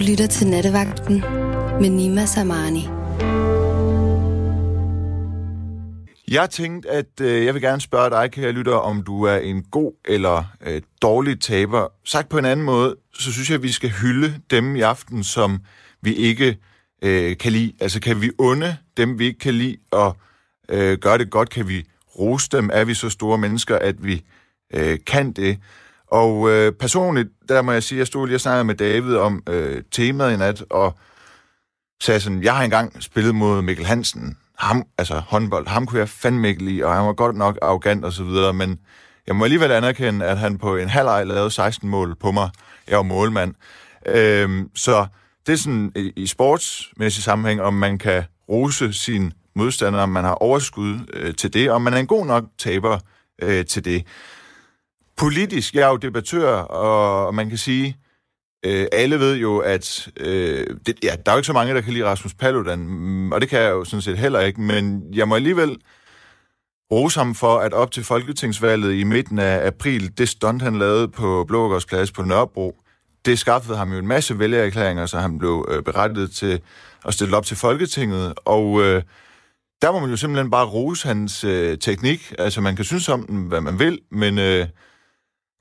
lytter til Nattevagten med Nima Samani. Jeg tænkte, at øh, jeg vil gerne spørge dig, kære lytter, om du er en god eller øh, dårlig taber. Sagt på en anden måde, så synes jeg, at vi skal hylde dem i aften, som vi ikke øh, kan lide. Altså kan vi unde dem, vi ikke kan lide, og øh, gøre det godt? Kan vi rose dem? Er vi så store mennesker, at vi øh, kan det? Og øh, personligt, der må jeg sige, at jeg stod lige og snakkede med David om øh, temaet i nat, og sagde sådan, jeg har engang spillet mod Mikkel Hansen, ham, altså håndbold, ham kunne jeg fandme ikke lide, og han var godt nok arrogant og så videre, men jeg må alligevel anerkende, at han på en halvleg lavede 16 mål på mig. Jeg var målmand. Øhm, så det er sådan i, i sportsmæssig sammenhæng, om man kan rose sin modstander, om man har overskud øh, til det, om man er en god nok taber øh, til det. Politisk, jeg er jo debattør, og, man kan sige, øh, alle ved jo, at øh, det, ja, der er jo ikke så mange, der kan lide Rasmus Paludan, mm, og det kan jeg jo sådan set heller ikke, men jeg må alligevel rose ham for, at op til folketingsvalget i midten af april, det stunt, han lavede på Blågårdsplads på Nørrebro, det skaffede ham jo en masse vælgererklæringer, så han blev øh, berettiget til at stille op til Folketinget, og øh, der må man jo simpelthen bare rose hans øh, teknik. Altså, man kan synes om den, hvad man vil, men øh,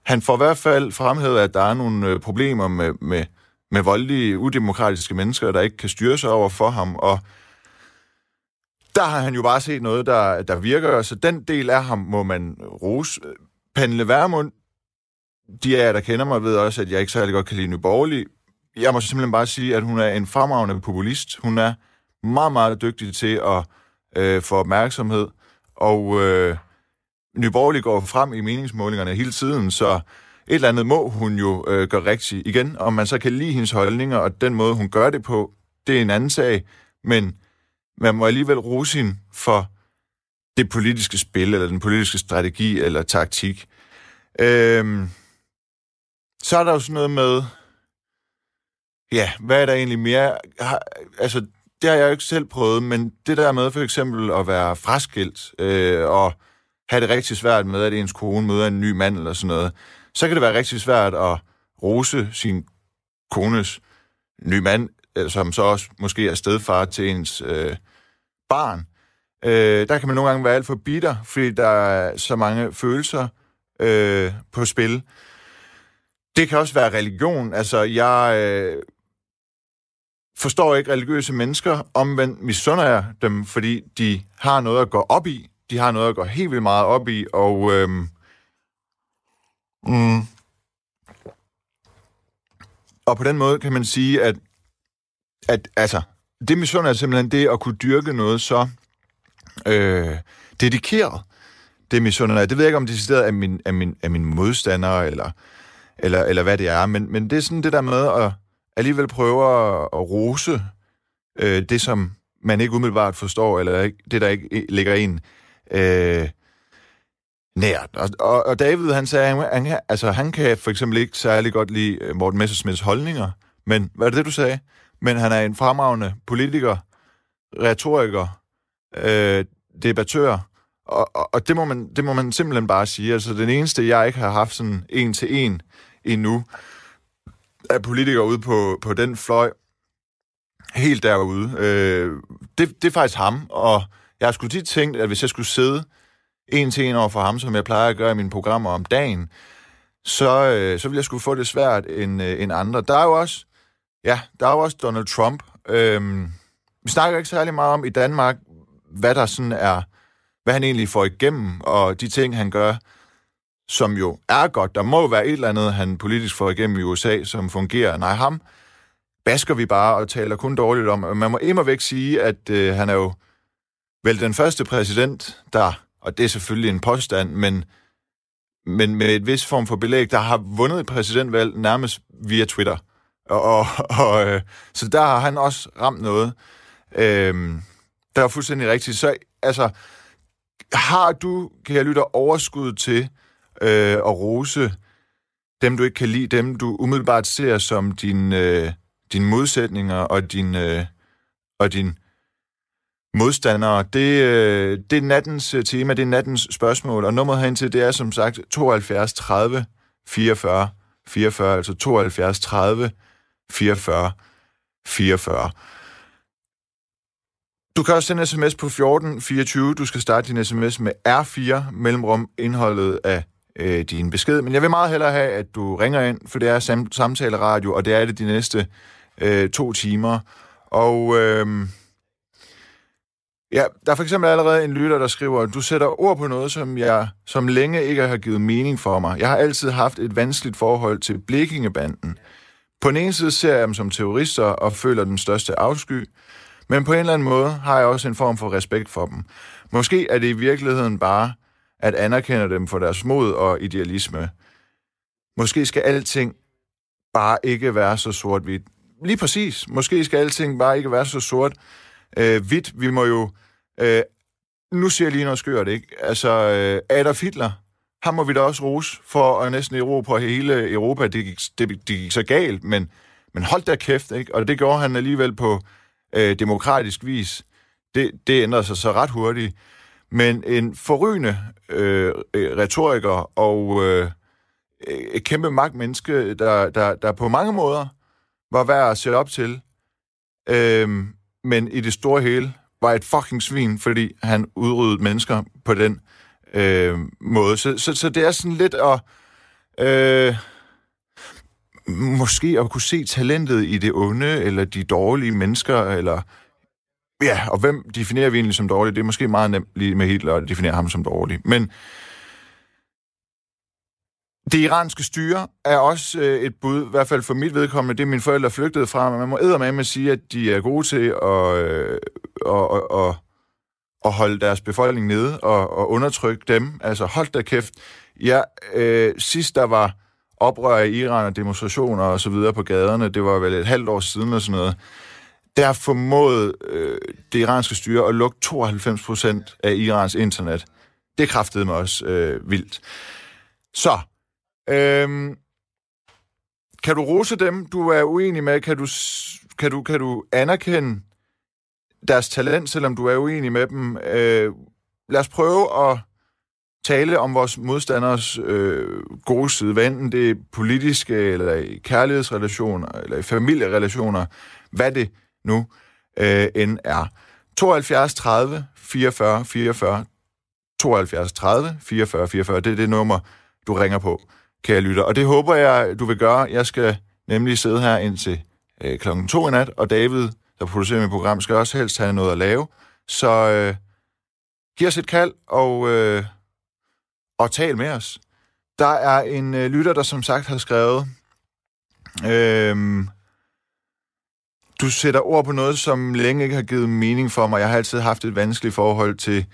han får i hvert fald fremhævet, at der er nogle øh, problemer med, med, med voldelige, udemokratiske mennesker, der ikke kan styre sig over for ham, og der har han jo bare set noget, der, der virker, så den del af ham må man rose. Pernille Værmund, de af jer, der kender mig, ved også, at jeg ikke særlig godt kan lide Nyborgerlig. Jeg må simpelthen bare sige, at hun er en fremragende populist. Hun er meget, meget dygtig til at øh, få opmærksomhed, og øh, Nyborgerlig går frem i meningsmålingerne hele tiden, så et eller andet må hun jo øh, gøre rigtigt igen. Om man så kan lide hendes holdninger, og den måde, hun gør det på, det er en anden sag, men man må alligevel rose hende for det politiske spil, eller den politiske strategi, eller taktik. Øhm, så er der jo sådan noget med, ja, hvad er der egentlig mere? Har, altså, det har jeg jo ikke selv prøvet, men det der med for eksempel at være fraskilt, øh, og have det rigtig svært med, at ens kone møder en ny mand eller sådan noget, så kan det være rigtig svært at rose sin kones nye mand, øh, som så også måske er stedfar til ens øh, barn. Øh, der kan man nogle gange være alt for bitter, fordi der er så mange følelser øh, på spil. Det kan også være religion. Altså, jeg øh, forstår ikke religiøse mennesker. Omvendt misunder jeg dem, fordi de har noget at gå op i. De har noget at gå helt vildt meget op i, og... øhm, mm, og på den måde kan man sige, at, at altså, det misunder er simpelthen det at kunne dyrke noget så øh, dedikeret. Det misunder Det ved jeg ikke, om det er af min, af min, af min modstander, eller, eller, eller hvad det er, men, men det er sådan det der med at alligevel prøve at, at rose øh, det, som man ikke umiddelbart forstår, eller ikke, det, der ikke ligger en øh, nært. Og, og, og David, han sagde, han, han, altså, han kan for eksempel ikke særlig godt lide øh, Morten Messersmiths holdninger, men hvad er det, det du sagde? Men han er en fremragende politiker, retoriker, øh, debattør, og, og, og det, må man, det må man simpelthen bare sige. Altså, den eneste, jeg ikke har haft sådan en til en endnu, er politikere ude på, på den fløj, helt derude. Øh, det, det er faktisk ham, og jeg har sgu tit tænkt, at hvis jeg skulle sidde en til en over for ham, som jeg plejer at gøre i mine programmer om dagen, så, øh, så ville jeg skulle få det svært end, øh, end andre. Der er jo også, ja, der er jo også Donald Trump. Øhm, vi snakker ikke særlig meget om i Danmark, hvad der sådan er, hvad han egentlig får igennem, og de ting, han gør, som jo er godt. Der må jo være et eller andet, han politisk får igennem i USA, som fungerer. Nej, ham basker vi bare og taler kun dårligt om. Man må immer væk sige, at øh, han er jo vel den første præsident, der, og det er selvfølgelig en påstand, men, men med et vis form for belæg, der har vundet et præsidentvalg nærmest via Twitter. Og, og, og, øh, så der har han også ramt noget. Øhm, der er fuldstændig rigtigt. Så altså, har du, kan jeg lytte, overskud til øh, at rose dem, du ikke kan lide, dem, du umiddelbart ser som din, øh, dine modsætninger og din, øh, og din modstandere. Det, øh, det er nattens øh, tema, det er nattens spørgsmål, og nummeret herind til, det er som sagt 72 30 44 44, altså 72 30 44 44. Du kan også sende sms på 1424. Du skal starte din sms med R4, mellemrum indholdet af øh, din besked. Men jeg vil meget hellere have, at du ringer ind, for det er sam- samtaleradio, og det er det de næste øh, to timer. Og øh, ja, der er for eksempel allerede en lytter, der skriver, du sætter ord på noget, som jeg som længe ikke har givet mening for mig. Jeg har altid haft et vanskeligt forhold til Blekingebanden. På den ene side ser jeg dem som terrorister og føler den største afsky, men på en eller anden måde har jeg også en form for respekt for dem. Måske er det i virkeligheden bare at anerkende dem for deres mod og idealisme. Måske skal alting bare ikke være så sort-hvidt. Lige præcis. Måske skal alting bare ikke være så sort, øh, hvidt. Vi må jo... Øh, nu ser jeg lige noget skørt, ikke? Altså, øh, Adolf Hitler, ham må vi da også rose for at næsten på hele Europa. Det gik, det, det gik så galt, men, men hold da kæft, ikke? Og det gjorde han alligevel på øh, demokratisk vis. Det, det ændrede sig så ret hurtigt. Men en forrygende øh, øh retoriker og øh, øh, et kæmpe magtmenneske, der, der, der på mange måder var værd at sætte op til, øh, men i det store hele var et fucking svin, fordi han udryddede mennesker på den øh, måde. Så, så, så det er sådan lidt at... Øh, måske at kunne se talentet i det onde, eller de dårlige mennesker, eller... Ja, og hvem definerer vi egentlig som dårlig? Det er måske meget nemt lige med Hitler at definere ham som dårlig. Men det iranske styre er også øh, et bud, i hvert fald for mit vedkommende, det mine forældre flygtede fra, men man må med at sige, at de er gode til at, øh, at, at, at holde deres befolkning nede og, og undertrykke dem. Altså hold da kæft. Ja, øh, sidst der var oprør i Iran og demonstrationer og så videre på gaderne, det var vel et halvt år siden eller sådan noget, der formåede øh, det iranske styre at lukke 92 procent af Irans internet. Det kræftede mig også øh, vildt. Så, Øhm, kan du rose dem, du er uenig med? Kan du, kan du, kan du anerkende deres talent, selvom du er uenig med dem? Øh, lad os prøve at tale om vores modstanders øh, gode side, hvad enten det er politiske, eller i kærlighedsrelationer, eller i familierelationer, hvad det nu øh, end er. 72 30 44 44 72 30 44 44, det er det nummer, du ringer på, kære lytter. Og det håber jeg, du vil gøre. Jeg skal nemlig sidde her indtil øh, klokken to i nat, og David, der producerer mit program, skal også helst have noget at lave. Så øh, giv os et kald, og... Øh, og tal med os. Der er en øh, lytter, der som sagt har skrevet, øhm, du sætter ord på noget, som længe ikke har givet mening for mig. Jeg har altid haft et vanskeligt forhold til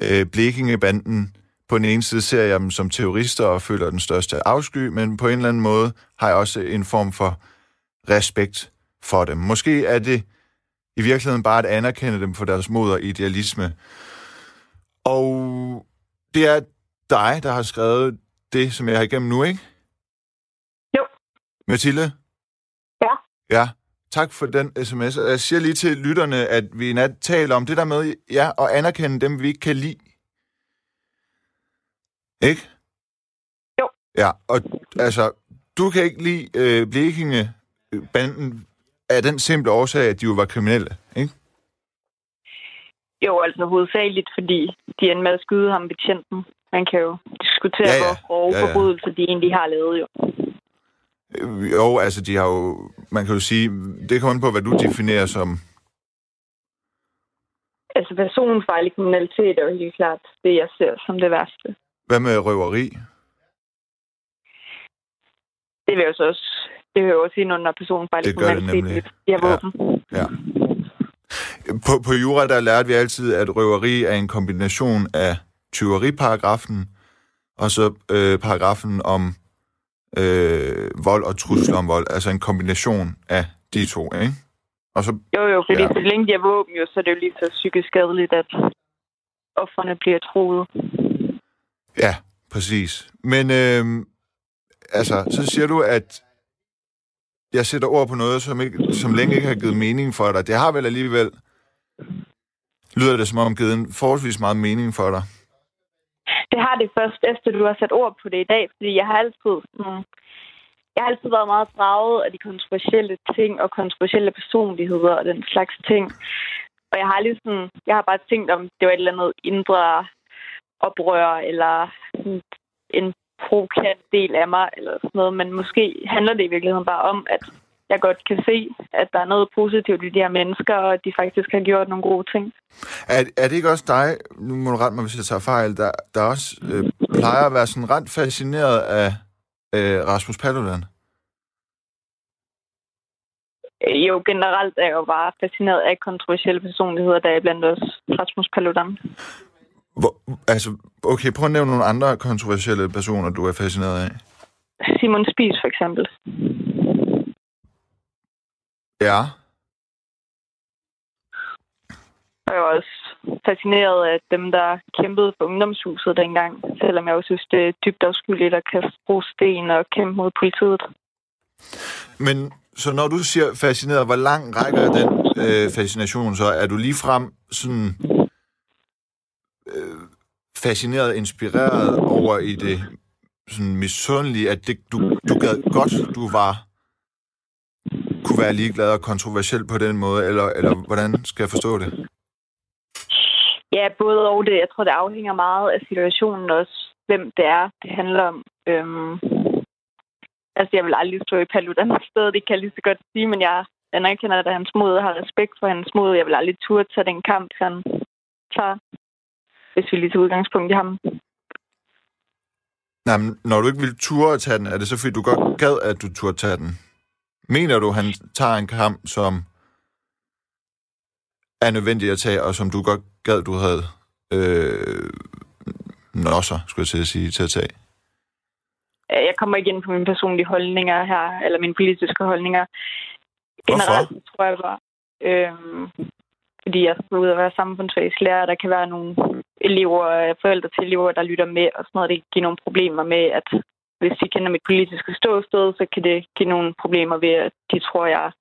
øh, Blekingebanden. På den ene side ser jeg dem som terrorister og føler den største afsky, men på en eller anden måde har jeg også en form for respekt for dem. Måske er det i virkeligheden bare at anerkende dem for deres mod og idealisme. Og det er dig, der har skrevet det, som jeg har igennem nu, ikke? Jo. Mathilde? Ja. Ja. Tak for den sms. Jeg siger lige til lytterne, at vi i nat taler om det der med ja, at anerkende dem, vi ikke kan lide. Ikke? Jo. Ja, og altså, du kan ikke lide øh, Blekinge-banden af den simple årsag, at de jo var kriminelle, ikke? Jo, altså hovedsageligt, fordi de endte med at skyde ham betjenten. Man kan jo diskutere, ja, ja. hvor grove ja, ja. forbrydelser de egentlig har lavet, jo. Øh, jo, altså de har jo... Man kan jo sige, det kommer på, hvad du definerer som... Altså personfarlig kriminalitet er jo helt klart det, jeg ser som det værste. Hvad med røveri? Det vil så også... Det vil jo også ind under personfarlig det kriminalitet. Det ja. våben. Ja. På, på jura, der lærte vi altid, at røveri er en kombination af tyveriparagrafen, og så øh, paragrafen om øh, vold og trusler om vold, altså en kombination af de to, ikke? Og så, jo, jo, fordi ja. så længe de har våben, jo, så er det jo lige så psykisk skadeligt, at offerne bliver troet. Ja, præcis. Men øh, altså, så siger du, at jeg sætter ord på noget, som, ikke, som længe ikke har givet mening for dig. Det har vel alligevel, lyder det som om, givet en forholdsvis meget mening for dig. Det har det først, efter du har sat ord på det i dag, fordi jeg har altid mm, jeg har altid været meget draget af de kontroversielle ting og kontroversielle personligheder og den slags ting. Og jeg har lige sådan, jeg har bare tænkt om, det var et eller andet indre oprør, eller en provokant del af mig, eller sådan noget. Men måske handler det i virkeligheden bare om, at jeg godt kan se, at der er noget positivt i de her mennesker, og at de faktisk har gjort nogle gode ting. Er, er det ikke også dig, nu må du rette mig, hvis jeg tager fejl, der, der også øh, plejer at være sådan ret fascineret af øh, Rasmus Paludan? Jo, generelt er jeg jo bare fascineret af kontroversielle personligheder, der er blandt os Rasmus Paludan. Hvor, altså, okay, prøv at nævne nogle andre kontroversielle personer, du er fascineret af. Simon Spies, for eksempel. Ja. Jeg er også fascineret af dem, der kæmpede for ungdomshuset dengang, selvom jeg også synes, det er dybt afskyldigt at kaste sten og kæmpe mod politiet. Men så når du siger fascineret, hvor lang rækker den øh, fascination så? Er du lige frem sådan øh, fascineret, inspireret over i det sådan misundelige, at det, du, du gad godt, du var kunne være ligeglad og kontroversiel på den måde, eller, eller hvordan skal jeg forstå det? Ja, både og det. Jeg tror, det afhænger meget af situationen også, hvem det er, det handler om. Øhm, altså, jeg vil aldrig stå i Paludan sted, det kan jeg lige så godt sige, men jeg anerkender, at hans mod har respekt for hans mod. Jeg vil aldrig turde tage den kamp, han tager, hvis vi lige tager udgangspunkt i ham. Nej, men når du ikke vil turde tage den, er det så fordi, du godt gad, at du turde tage den? Mener du, han tager en kamp, som er nødvendig at tage, og som du godt gad, du havde øh, nosser, skulle jeg til at sige, til at tage? Jeg kommer ikke ind på mine personlige holdninger her, eller mine politiske holdninger. Generelt Hvorfor? tror jeg bare, øh, fordi jeg skal ud og være samfundsfagslærer, der kan være nogle elever, øh, forældre til elever, der lytter med, og sådan noget. Det giver nogle problemer med, at hvis de kender mit politiske ståsted, så kan det give nogle problemer ved, at de tror, jeg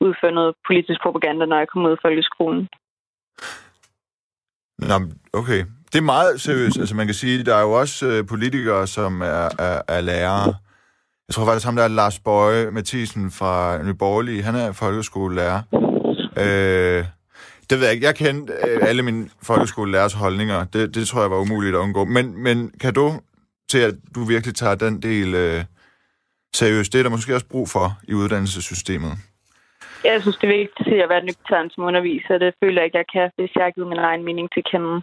udfører noget politisk propaganda, når jeg kommer ud af folkeskolen. Nå, okay. Det er meget seriøst. Altså, man kan sige, der er jo også øh, politikere, som er, er, er lærere. Jeg tror faktisk, ham der er Lars Bøje Mathisen fra Nyborgerlige. Han er folkeskolelærer. Øh, det ved jeg ikke. Jeg kendte øh, alle mine folkeskolelærers holdninger. Det, det tror jeg var umuligt at undgå. Men, men kan du til, at du virkelig tager den del øh, seriøst. Det er der måske også brug for i uddannelsessystemet. Jeg synes, det er vigtigt at være nøgtern som underviser. Det føler jeg ikke, jeg kan, hvis jeg har givet min egen mening til kende.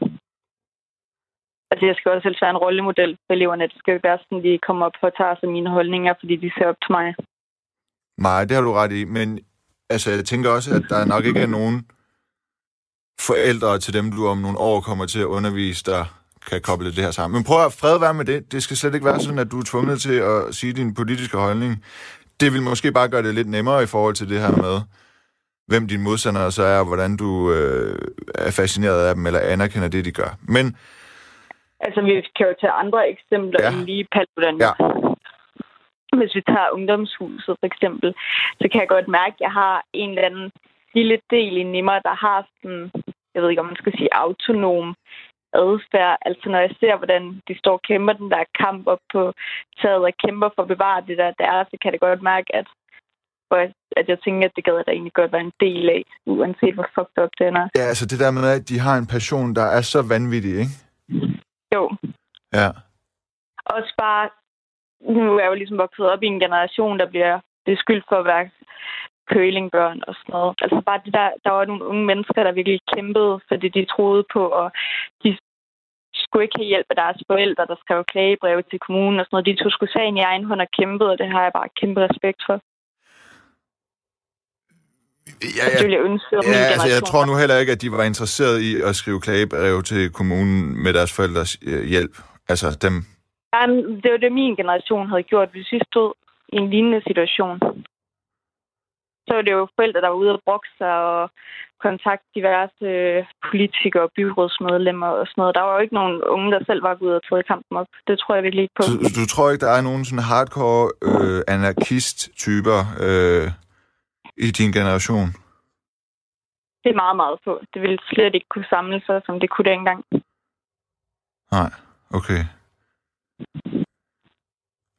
Altså, jeg skal også selv være en rollemodel for eleverne. Det skal jo være sådan, de kommer op og tager sig mine holdninger, fordi de ser op til mig. Nej, det har du ret i. Men altså, jeg tænker også, at der nok ikke er nogen forældre til dem, du om nogle år kommer til at undervise, der kan koble det her sammen. Men prøv at fred være med det. Det skal slet ikke være sådan, at du er tvunget til at sige din politiske holdning. Det vil måske bare gøre det lidt nemmere i forhold til det her med, hvem dine modstandere så er, og hvordan du øh, er fascineret af dem, eller anerkender det, de gør. Men... Altså, vi kan jo tage andre eksempler ja. end lige Paludan. Ja. Hvis vi tager ungdomshuset for eksempel, så kan jeg godt mærke, at jeg har en eller anden lille del i mig, der har sådan, jeg ved ikke, om man skal sige autonom adfærd. Altså når jeg ser, hvordan de står og kæmper den der kamp op på taget og kæmper for at bevare det der, der er, så kan det godt mærke, at, at jeg tænker, at det gad der egentlig godt være en del af, uanset hvor fucked up den er. Ja, altså det der med, at de har en passion, der er så vanvittig, ikke? Jo. Ja. Også bare, nu er jeg jo ligesom vokset op i en generation, der bliver beskyldt for at være kølingbørn og sådan noget. Altså bare det der, der var nogle unge mennesker, der virkelig kæmpede for det, de troede på, og de skulle ikke have hjælp af deres forældre, der skrev klagebreve til kommunen og sådan noget. De tog skulle sagen i egen hånd og kæmpede, og det har jeg bare kæmpe respekt for. Ja, ja, det ønske, ja, altså, jeg tror nu heller ikke, at de var interesseret i at skrive klagebrev til kommunen med deres forældres øh, hjælp. Altså dem. Ja, det var det, min generation havde gjort, hvis vi stod i en lignende situation så var det jo forældre, der var ude og brokke sig og kontakte diverse politikere og byrådsmedlemmer og sådan noget. Der var jo ikke nogen unge, der selv var ude og tage kampen op. Det tror jeg virkelig ikke på. Så du tror ikke, der er nogen sådan hardcore øh, anarkist-typer øh, i din generation? Det er meget, meget få. Det ville slet ikke kunne samle sig, som det kunne dengang. Nej, okay.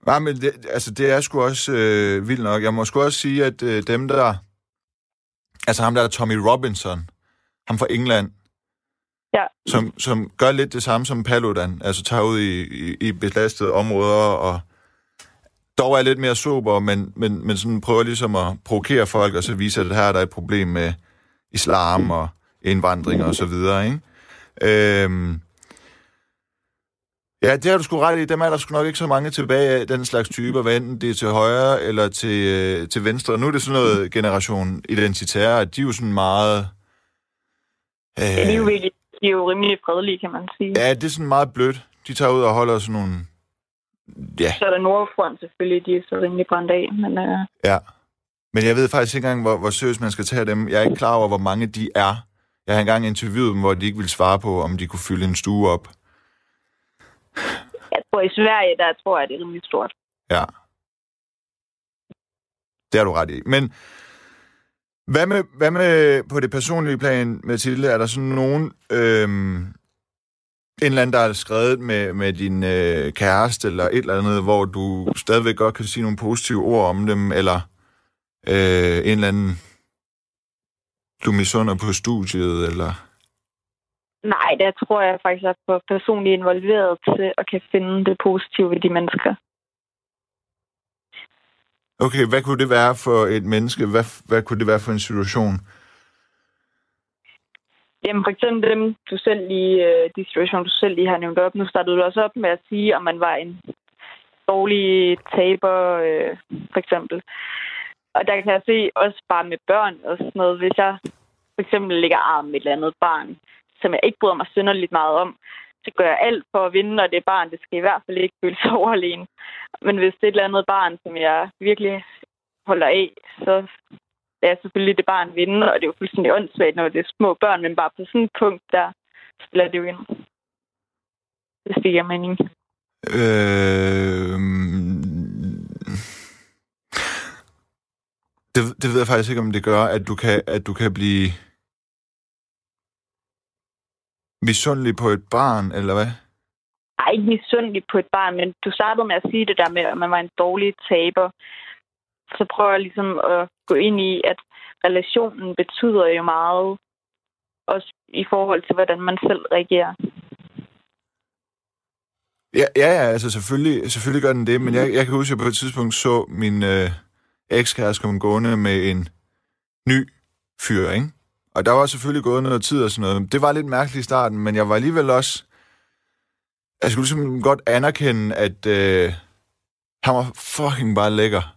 Nej, men det, altså, det er sgu også øh, vildt nok. Jeg må sgu også sige, at øh, dem, der... Altså ham der er Tommy Robinson, ham fra England, ja. som, som gør lidt det samme som Paludan, altså tager ud i, i, i belastede områder og dog er lidt mere sober, men, men, men sådan prøver ligesom at provokere folk, og så vise, at her er der et problem med islam og indvandring og så videre, ikke? Øhm, Ja, det har du sgu ret i. Dem er der sgu nok ikke så mange tilbage af, den slags typer, hvad enten det er til højre eller til, øh, til venstre. Nu er det sådan noget generation identitære, de er jo sådan meget... Øh, ja, de er jo virkelig, de er jo rimelig fredelige, kan man sige. Ja, det er sådan meget blødt. De tager ud og holder sådan nogle... Ja. Så er der Nordfront selvfølgelig, de er så rimelig brændt af, men... Øh... Ja, men jeg ved faktisk ikke engang, hvor, hvor seriøst man skal tage dem. Jeg er ikke klar over, hvor mange de er. Jeg har engang interviewet dem, hvor de ikke ville svare på, om de kunne fylde en stue op. Jeg tror, i Sverige, der tror jeg, det er rimelig stort. Ja. Det har du ret i. Men hvad med, hvad med på det personlige plan, Mathilde? Er der sådan nogen... Øhm, en eller anden, der er skrevet med, med din øh, kæreste, eller et eller andet, hvor du stadigvæk godt kan sige nogle positive ord om dem, eller øh, en eller anden, du misunder på studiet, eller... Nej, der tror jeg faktisk, at jeg er personligt involveret til at kan finde det positive ved de mennesker. Okay, hvad kunne det være for et menneske? Hvad, hvad kunne det være for en situation? Jamen for eksempel dem, du selv lige, øh, de situationer, du selv lige har nævnt op. Nu startede du også op med at sige, om man var en dårlig taber, øh, for eksempel. Og der kan jeg se også bare med børn og sådan noget, hvis jeg for eksempel ligger arm med et eller andet barn, som jeg ikke bryder mig synderligt meget om, så gør jeg alt for at vinde, når det er barn, det skal i hvert fald ikke føles overlegen. Men hvis det er et eller andet barn, som jeg virkelig holder af, så er selvfølgelig det barn vinde, og det er jo fuldstændig åndssvagt, når det er små børn, men bare på sådan et punkt, der spiller det jo ind. Hvis det giver mening. Øh... Det, det ved jeg faktisk ikke, om det gør, at du kan, at du kan blive misundelig på et barn, eller hvad? Ej, ikke misundelig på et barn, men du startede med at sige det der med, at man var en dårlig taber. Så prøver jeg ligesom at gå ind i, at relationen betyder jo meget, også i forhold til, hvordan man selv reagerer. Ja, ja, ja altså selvfølgelig, selvfølgelig gør den det, men jeg, jeg kan huske, at jeg på et tidspunkt så min øh, ekskæreste komme gående med en ny fyr, ikke? Og der var selvfølgelig gået noget tid og sådan noget. Det var lidt mærkeligt i starten, men jeg var alligevel også... Jeg skulle ligesom godt anerkende, at øh, han var fucking bare lækker.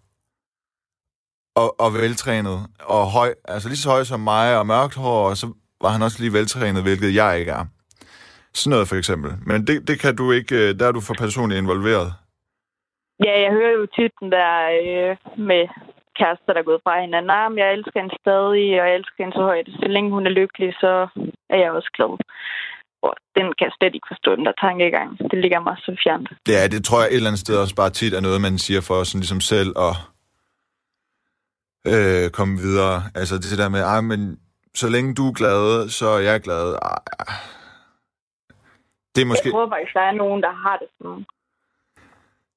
Og, og veltrænet. Og høj, altså lige så høj som mig, og mørkt hår, og så var han også lige veltrænet, hvilket jeg ikke er. Sådan noget for eksempel. Men det, det kan du ikke, øh, der er du for personligt involveret. Ja, jeg hører jo tit den der øh, med kærester, der er gået fra hinanden. Men jeg elsker hende stadig, og jeg elsker hende så højt. Så længe hun er lykkelig, så er jeg også glad. Og den kan jeg slet ikke forstå, den der tankegang. Det ligger mig så fjernt. Ja, det tror jeg et eller andet sted også bare tit er noget, man siger for sådan ligesom selv at øh, komme videre. Altså det der med, ej, men så længe du er glad, så er jeg glad. Ej. Det er måske... Jeg tror faktisk, der er nogen, der har det sådan.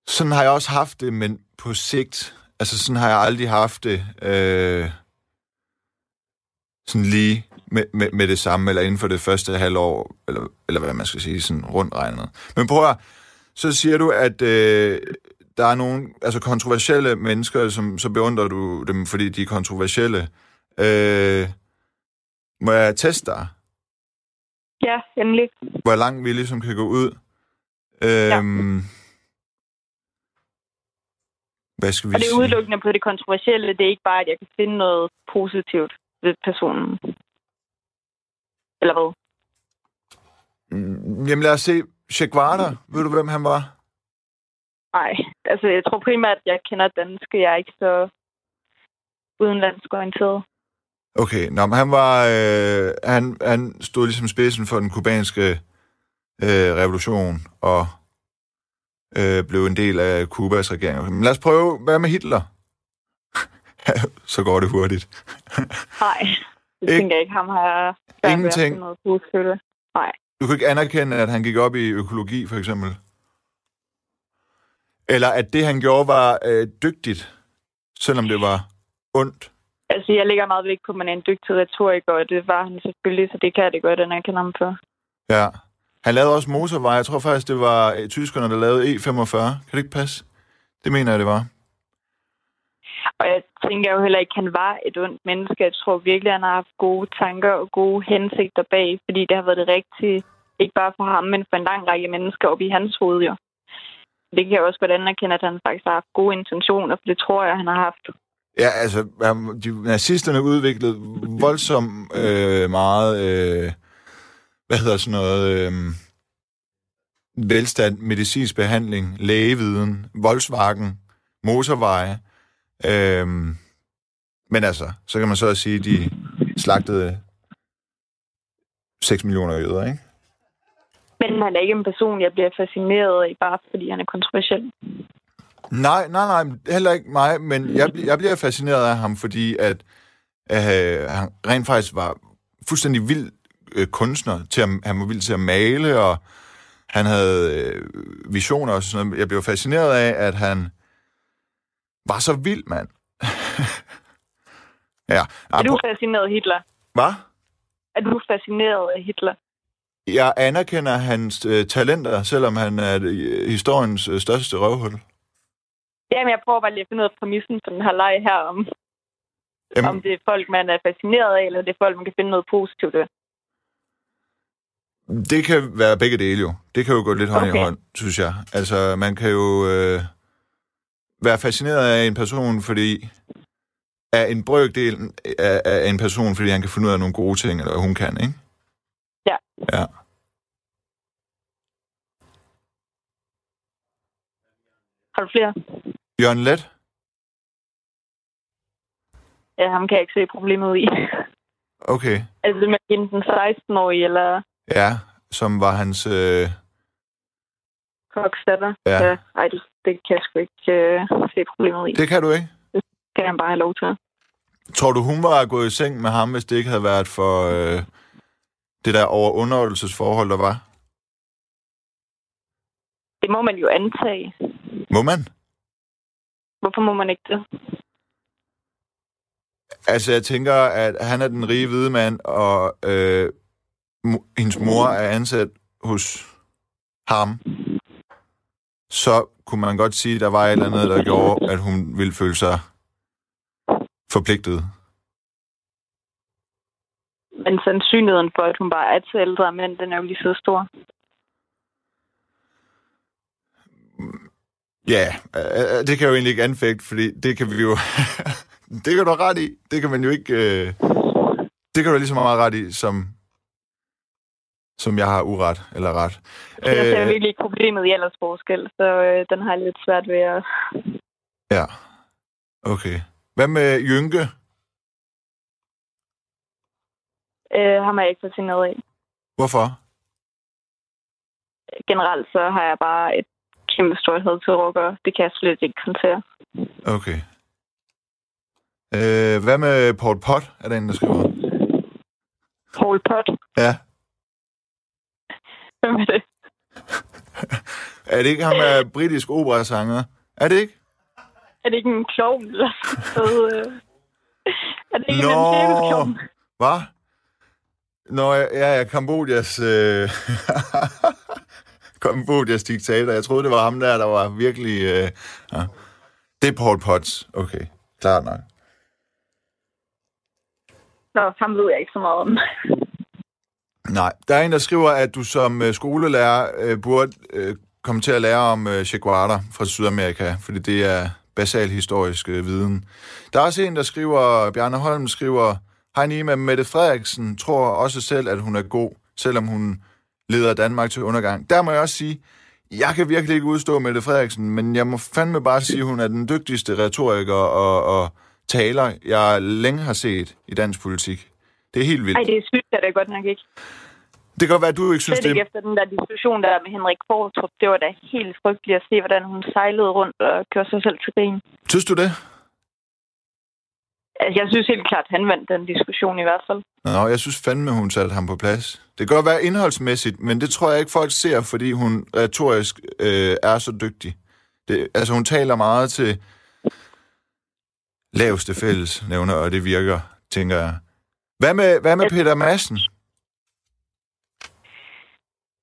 Sådan har jeg også haft det, men på sigt, Altså, sådan har jeg aldrig haft det. Øh, sådan lige med, med, med det samme, eller inden for det første halvår, eller, eller hvad man skal sige, sådan rundt regnet. Men prøv at, så siger du, at øh, der er nogle altså kontroversielle mennesker, som så beundrer du dem, fordi de er kontroversielle. Øh, må jeg teste dig? Ja, endelig. Hvor langt vi ligesom kan gå ud. Øh, ja. Hvad skal vi og det er udelukkende på det kontroversielle. Det er ikke bare, at jeg kan finde noget positivt ved personen. Eller hvad? Mm, jamen lad os se. Che Guevara, ved du, hvem han var? Nej, altså jeg tror primært, at jeg kender danske. Jeg er ikke så udenlandsk orienteret. Okay, Nå, men han var, øh, han, han stod ligesom spidsen for den kubanske øh, revolution, og øh, blev en del af Kubas regering. Men lad os prøve, hvad med Hitler? så går det hurtigt. Nej, det Ik- tænker jeg ikke. Ham har Ingenting. noget. Nej. Du kan ikke anerkende, at han gik op i økologi, for eksempel? Eller at det, han gjorde, var øh, dygtigt, selvom det var ondt? Altså, jeg lægger meget vægt på, at man er en dygtig retoriker, og det var han selvfølgelig, så det kan jeg det godt, jeg kan ham for. Ja. Han lavede også motorvej. Jeg tror faktisk, det var øh, tyskerne, der lavede E45. Kan det ikke passe? Det mener jeg, det var. Og jeg tænker jo heller ikke, at han var et ondt menneske. Jeg tror virkelig, at han har haft gode tanker og gode hensigter bag, fordi det har været det rigtige, ikke bare for ham, men for en lang række mennesker op i hans hoved, jo. Det kan jeg også godt anerkende, at han faktisk har haft gode intentioner, for det tror jeg, han har haft. Ja, altså, de nazisterne udviklede voldsomt øh, meget, øh, hvad hedder sådan noget, øh, velstand, medicinsk behandling, lægeviden, Volkswagen, motorveje. Øh, men altså, så kan man så sige, at de slagtede 6 millioner jøder, ikke? Men han er ikke en person, jeg bliver fascineret af, bare fordi han er kontroversiel. Nej, nej, nej, heller ikke mig, men jeg, jeg bliver fascineret af ham, fordi at øh, han rent faktisk var fuldstændig vild øh, kunstner. Til at, han var vild til at male, og han havde øh, visioner og sådan noget. Jeg blev fascineret af, at han var så vild, mand. ja. Er du fascineret af Hitler? Hvad? Er du fascineret af Hitler? Jeg anerkender hans øh, talenter, selvom han er øh, historiens øh, største røvhul. Jamen, jeg prøver bare lige at finde ud af præmissen for den her leg her, om, Jamen. om det er folk, man er fascineret af, eller det er folk, man kan finde noget positivt af. Det kan være begge dele jo. Det kan jo gå lidt hånd okay. i hånd, synes jeg. Altså, man kan jo øh, være fascineret af en person, fordi af en brøkdel af, af en person, fordi han kan finde ud af nogle gode ting, eller hun kan, ikke? Ja. Ja. Har du flere? Jørgen Let? Ja, ham kan jeg ikke se problemet i. Okay. Altså med hende den 16-årige, eller... Ja, som var hans... Øh... Koksdatter. Ja. ja. Ej, det, det kan jeg sgu ikke øh, se problemet i. Det kan du ikke? Det kan han bare have lov til. Tror du, hun var gået i seng med ham, hvis det ikke havde været for øh, det der over-underholdelsesforhold, der var? Det må man jo antage. Må man? Hvorfor må man ikke det? Altså, jeg tænker, at han er den rige hvide mand, og øh, hendes mor er ansat hos ham. Så kunne man godt sige, at der var et eller andet, der gjorde, at hun ville føle sig forpligtet. Men sandsynligheden for, at hun bare er til ældre mænd, den er jo lige så stor. Ja, øh, det kan jeg jo egentlig ikke anfægte, fordi det kan vi jo... det kan du ret i. Det kan man jo ikke... Øh... Det kan du lige så meget ret i, som, som jeg har uret eller ret. Jeg ser øh... virkelig ikke problemet i aldersforskel, så øh, den har jeg lidt svært ved at... Ja, okay. Hvad med Jynke? Øh, ham er jeg ikke fascineret af. Hvorfor? Generelt så har jeg bare et kæmpe stort had til rockere. Det kan jeg slet ikke håndtere. Okay. Øh, hvad med Paul Pot? Er der en, der skriver? Paul Pot? Ja. Hvem er det? er det ikke ham af britisk operasanger? Er det ikke? Er det ikke en klovn? Eller noget, øh? Er det ikke Nå, en klovn? Hvad? Nå, ja, ja, Kambodjas... Øh... Kambodjas diktator. Jeg troede, det var ham der, der var virkelig... Øh... Ja. Det er Paul Potts. Okay, klart nok. Nå, ham ved jeg ikke så meget om. Nej, der er en, der skriver, at du som øh, skolelærer øh, burde øh, komme til at lære om øh, Che fra Sydamerika, fordi det er basal historisk øh, viden. Der er også en, der skriver, Bjarne Holm skriver, Hej Nima, Mette Frederiksen tror også selv, at hun er god, selvom hun leder Danmark til undergang. Der må jeg også sige, jeg kan virkelig ikke udstå Mette Frederiksen, men jeg må fandme bare sige, at hun er den dygtigste retoriker og, og taler, jeg længe har set i dansk politik. Det er helt vildt. Nej, det synes jeg da godt nok ikke. Det kan godt være, at du ikke synes det. ikke efter den der diskussion der med Henrik Fortrup. Det var da helt frygteligt at se, hvordan hun sejlede rundt og gjorde sig selv til grin. Synes du det? Altså, jeg synes helt klart, at han vandt den diskussion i hvert fald. Nå, jeg synes fandme, hun satte ham på plads. Det kan godt være indholdsmæssigt, men det tror jeg ikke, folk ser, fordi hun retorisk øh, er så dygtig. Det, altså, hun taler meget til laveste fælles nævner, og det virker, tænker jeg. Hvad med, hvad med Peter Madsen?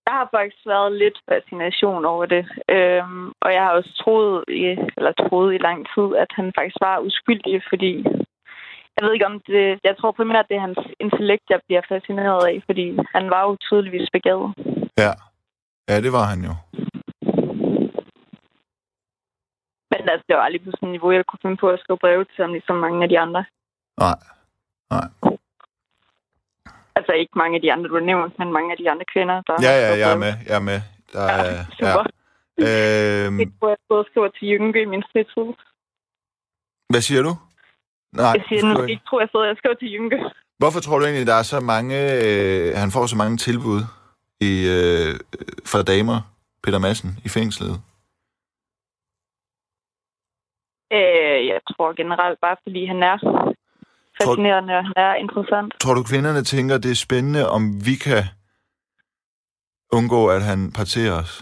Der har faktisk været lidt fascination over det. Øhm, og jeg har også troet i, eller troet i lang tid, at han faktisk var uskyldig, fordi jeg ved ikke om det... Jeg tror primært, det er hans intellekt, jeg bliver fascineret af, fordi han var jo tydeligvis begavet. Ja. Ja, det var han jo. Men altså, det var aldrig på sådan et niveau, jeg kunne finde på at skrive breve til ham, ligesom mange af de andre. Nej. Nej. Altså ikke mange af de andre, du har nævnt, men mange af de andre kvinder, der Ja, ja, jeg er med. Jeg er med. Der Ja, er, super. ja. Øhm, Jeg tror, jeg både skriver til Jynke i min fritid. hvad siger du? Nej, Jeg siger, nu, ikke. ikke tror, jeg sidder, jeg skriver til Jynke. Hvorfor tror du egentlig, der er så mange... Øh, han får så mange tilbud i, øh, fra damer, Peter Madsen, i fængslet? Øh, jeg tror generelt bare, fordi han er fascinerende, og han er interessant. Tror du, kvinderne tænker, det er spændende, om vi kan undgå, at han parterer os?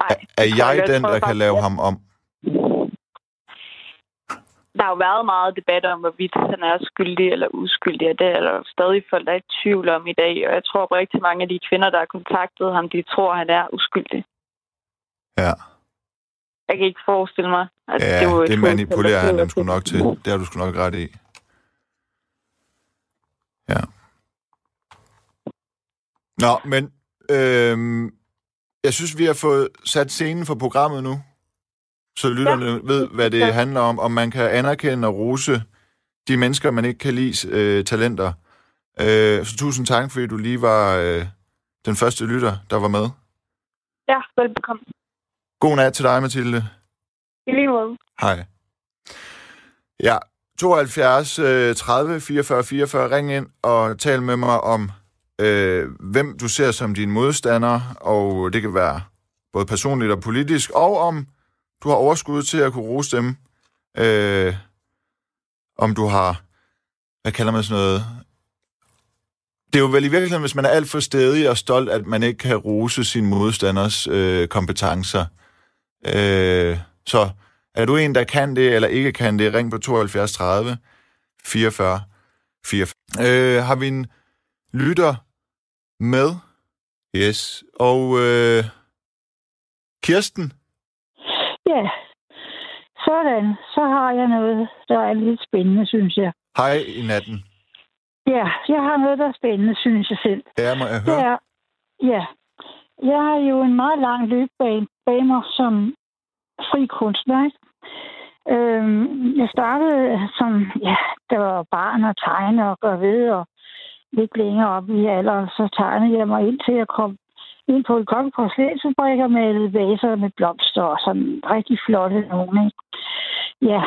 Nej, Er, er tror jeg ikke. den, tror der kan lave ham om? Der har jo været meget debat om, hvorvidt han er skyldig eller uskyldig, og det er der stadig folk, der er i tvivl om i dag. Og jeg tror at rigtig mange af de kvinder, der har kontaktet ham, de tror, at han er uskyldig. Ja, Jeg kan ikke forestille mig, at ja det var et det manipulerer han dem sgu nok til. Det har du sgu nok ret i. Ja. Nå, men øhm, jeg synes, vi har fået sat scenen for programmet nu, så lytterne ja. ved, hvad det Ja. handler om, om man kan anerkende og rose de mennesker, man ikke kan lide øh, talenter. Øh, så tusind tak, fordi du lige var øh, den første lytter, der var med. Ja, velbekomme. God nat til dig, Mathilde. I lige måde. Hej. Ja, 72 øh, 30 44 44. Ring ind og tal med mig om, øh, hvem du ser som din modstander, og det kan være både personligt og politisk, og om du har overskud til at kunne rose dem. Øh, om du har, hvad kalder man sådan noget? Det er jo vel i virkeligheden, hvis man er alt for stedig og stolt, at man ikke kan rose sin modstanders øh, kompetencer. Øh, så er du en, der kan det, eller ikke kan det, ring på 72 30 44 44. Øh, har vi en lytter med? Yes. Og øh, Kirsten? Ja, sådan. Så har jeg noget, der er lidt spændende, synes jeg. Hej i natten. Ja, jeg har noget, der er spændende, synes jeg selv. Ja, må jeg Det høre? er, ja, jeg har jo en meget lang løbbane bag mig som fri kunstner. ikke? Øhm, jeg startede som, ja, der var barn og tegne og gøre ved, og lidt længere op i alder, så tegnede jeg mig ind til at komme ind på et konge porcelænsfabrik og malede vaser med blomster og sådan rigtig flotte nogle. Ikke? Ja,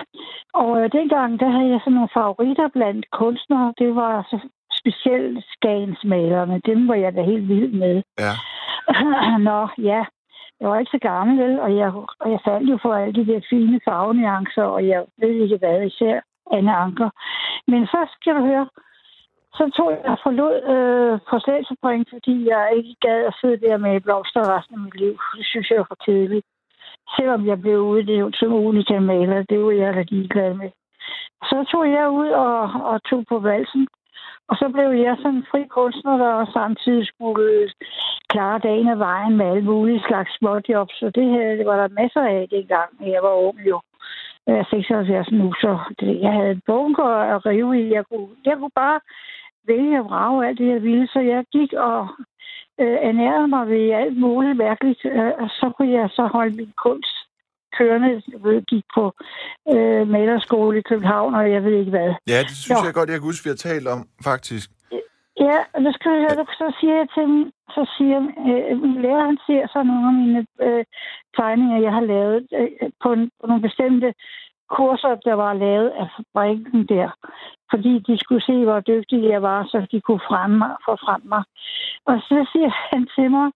og øh, dengang, der havde jeg sådan nogle favoritter blandt kunstnere. Det var så specielt skagensmalerne. Dem var jeg da helt vild med. Ja. Nå, ja. Jeg var ikke så gammel, vel? Og jeg, og jeg faldt jo for alle de der fine farvenuancer, og jeg ved ikke hvad, især Anne Anker. Men så skal du høre, så tog jeg forlod øh, på statsforbring, fordi jeg ikke gad at sidde der med blomster resten af mit liv. Det synes jeg var for kedeligt. Selvom jeg blev udlevet som unika maler, det var jeg da ligeglad med. Så tog jeg ud og, og tog på valsen, og så blev jeg sådan en fri kunstner, der samtidig skulle øh, klare dagen af vejen med alle mulige slags småjobs. Så det, her, det var der masser af dengang, jeg var ung jo. Jeg er 76 nu, så det, jeg havde en bunker at rive i. Jeg kunne, jeg kunne bare vælge og vrage alt det, jeg ville. Så jeg gik og øh, ernærede mig ved alt muligt mærkeligt. Øh, og så kunne jeg så holde min kunst kørende. Gik på øh, malerskole i København, og jeg ved ikke hvad. Ja, det synes Nå. jeg godt, jeg kan huske, vi har talt om, faktisk. Ja, og så, skal jeg, så siger jeg til dem, så siger øh, min lærer, han ser så nogle af mine øh, tegninger, jeg har lavet øh, på, en, på nogle bestemte kurser, der var lavet af fabrikken der. Fordi de skulle se, hvor dygtig jeg var, så de kunne fremme mig, få frem mig. Og så siger han til mig,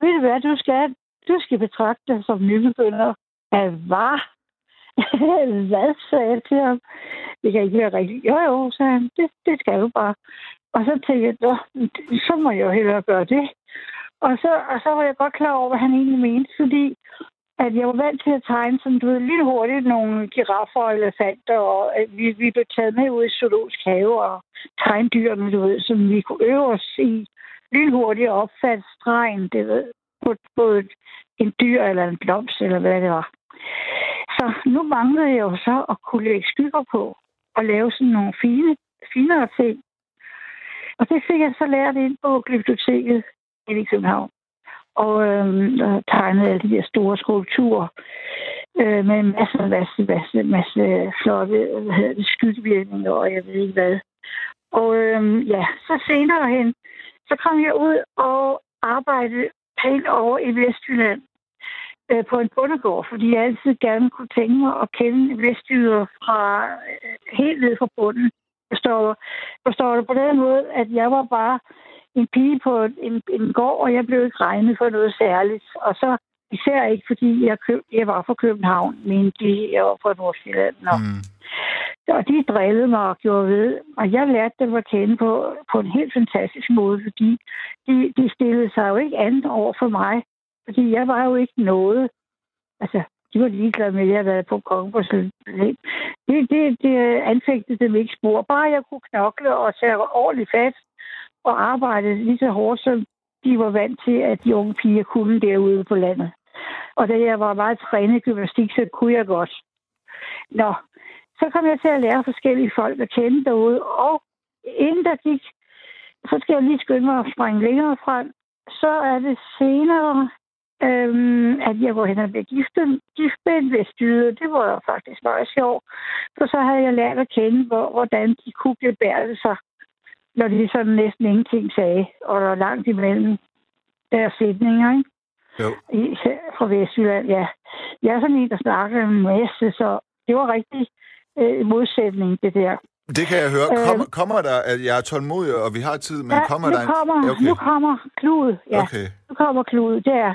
ved du hvad, du skal, du skal betragte dig som nybegynder. At hvad? hvad, sagde jeg til ham. Det kan ikke være rigtigt. Jo, jo, sagde han. Det, det skal du bare. Og så tænkte jeg, så må jeg jo hellere gøre det. Og så, og så var jeg godt klar over, hvad han egentlig mente, fordi at jeg var vant til at tegne sådan, du ved, lidt hurtigt nogle giraffer og elefanter, og vi, vi blev taget med ud i zoologisk have og tegne dyrene, du ved, som vi kunne øve os i lynhurtigt at opfatte stregen, det ved, på, på et, en dyr eller en blomst, eller hvad det var. Så nu manglede jeg jo så at kunne lægge skygger på og lave sådan nogle fine, finere ting. Og det fik jeg så lært ind på biblioteket i København. Og øh, tegnede alle de der store skulpturer øh, med en masse, masse, masse, masse flotte hvad hedder det, skyggevirkninger, og jeg ved ikke hvad. Og øh, ja, så senere hen, så kom jeg ud og arbejdede pænt over i Vestjylland øh, på en bundegård, fordi jeg altid gerne kunne tænke mig at kende Vestjyder fra øh, helt ned fra bunden. Forstår, forstår du på den måde, at jeg var bare en pige på en, en gård, og jeg blev ikke regnet for noget særligt. Og så især ikke, fordi jeg, køb, jeg var fra København, men de, jeg var fra Nordsjælland. Mm. Og de drillede mig og gjorde ved. Og jeg lærte dem at kende på, på en helt fantastisk måde, fordi de, de stillede sig jo ikke andet over for mig. Fordi jeg var jo ikke noget. Altså, de var ligeglade med, at jeg havde været på kongeborgslæg. Det, det, det anfægtede dem ikke spor. Bare jeg kunne knokle og tage ordentligt fast og arbejde lige så hårdt, som de var vant til, at de unge piger kunne derude på landet. Og da jeg var meget trænet gymnastik, så kunne jeg godt. Nå, så kom jeg til at lære forskellige folk at kende derude, og inden der gik, så skal jeg lige skynde mig at springe længere frem, så er det senere, øhm, at jeg går hen og bliver gift, gift med en vestjyde. Det var faktisk meget sjovt, for så havde jeg lært at kende, hvor, hvordan de kunne gebærde sig, når de sådan næsten ingenting sagde, og der var langt imellem deres sætninger, ikke? Jo. I, fra Vestjylland, ja. Jeg er sådan en, der snakker en masse, så det var rigtig øh, modsætning, det der. Det kan jeg høre. Kommer, øh, kommer der, at jeg er tålmodig, og vi har tid, men ja, kommer nu der en... Kommer, okay. Nu kommer Klud, ja. Okay. Nu kommer Klud, det er.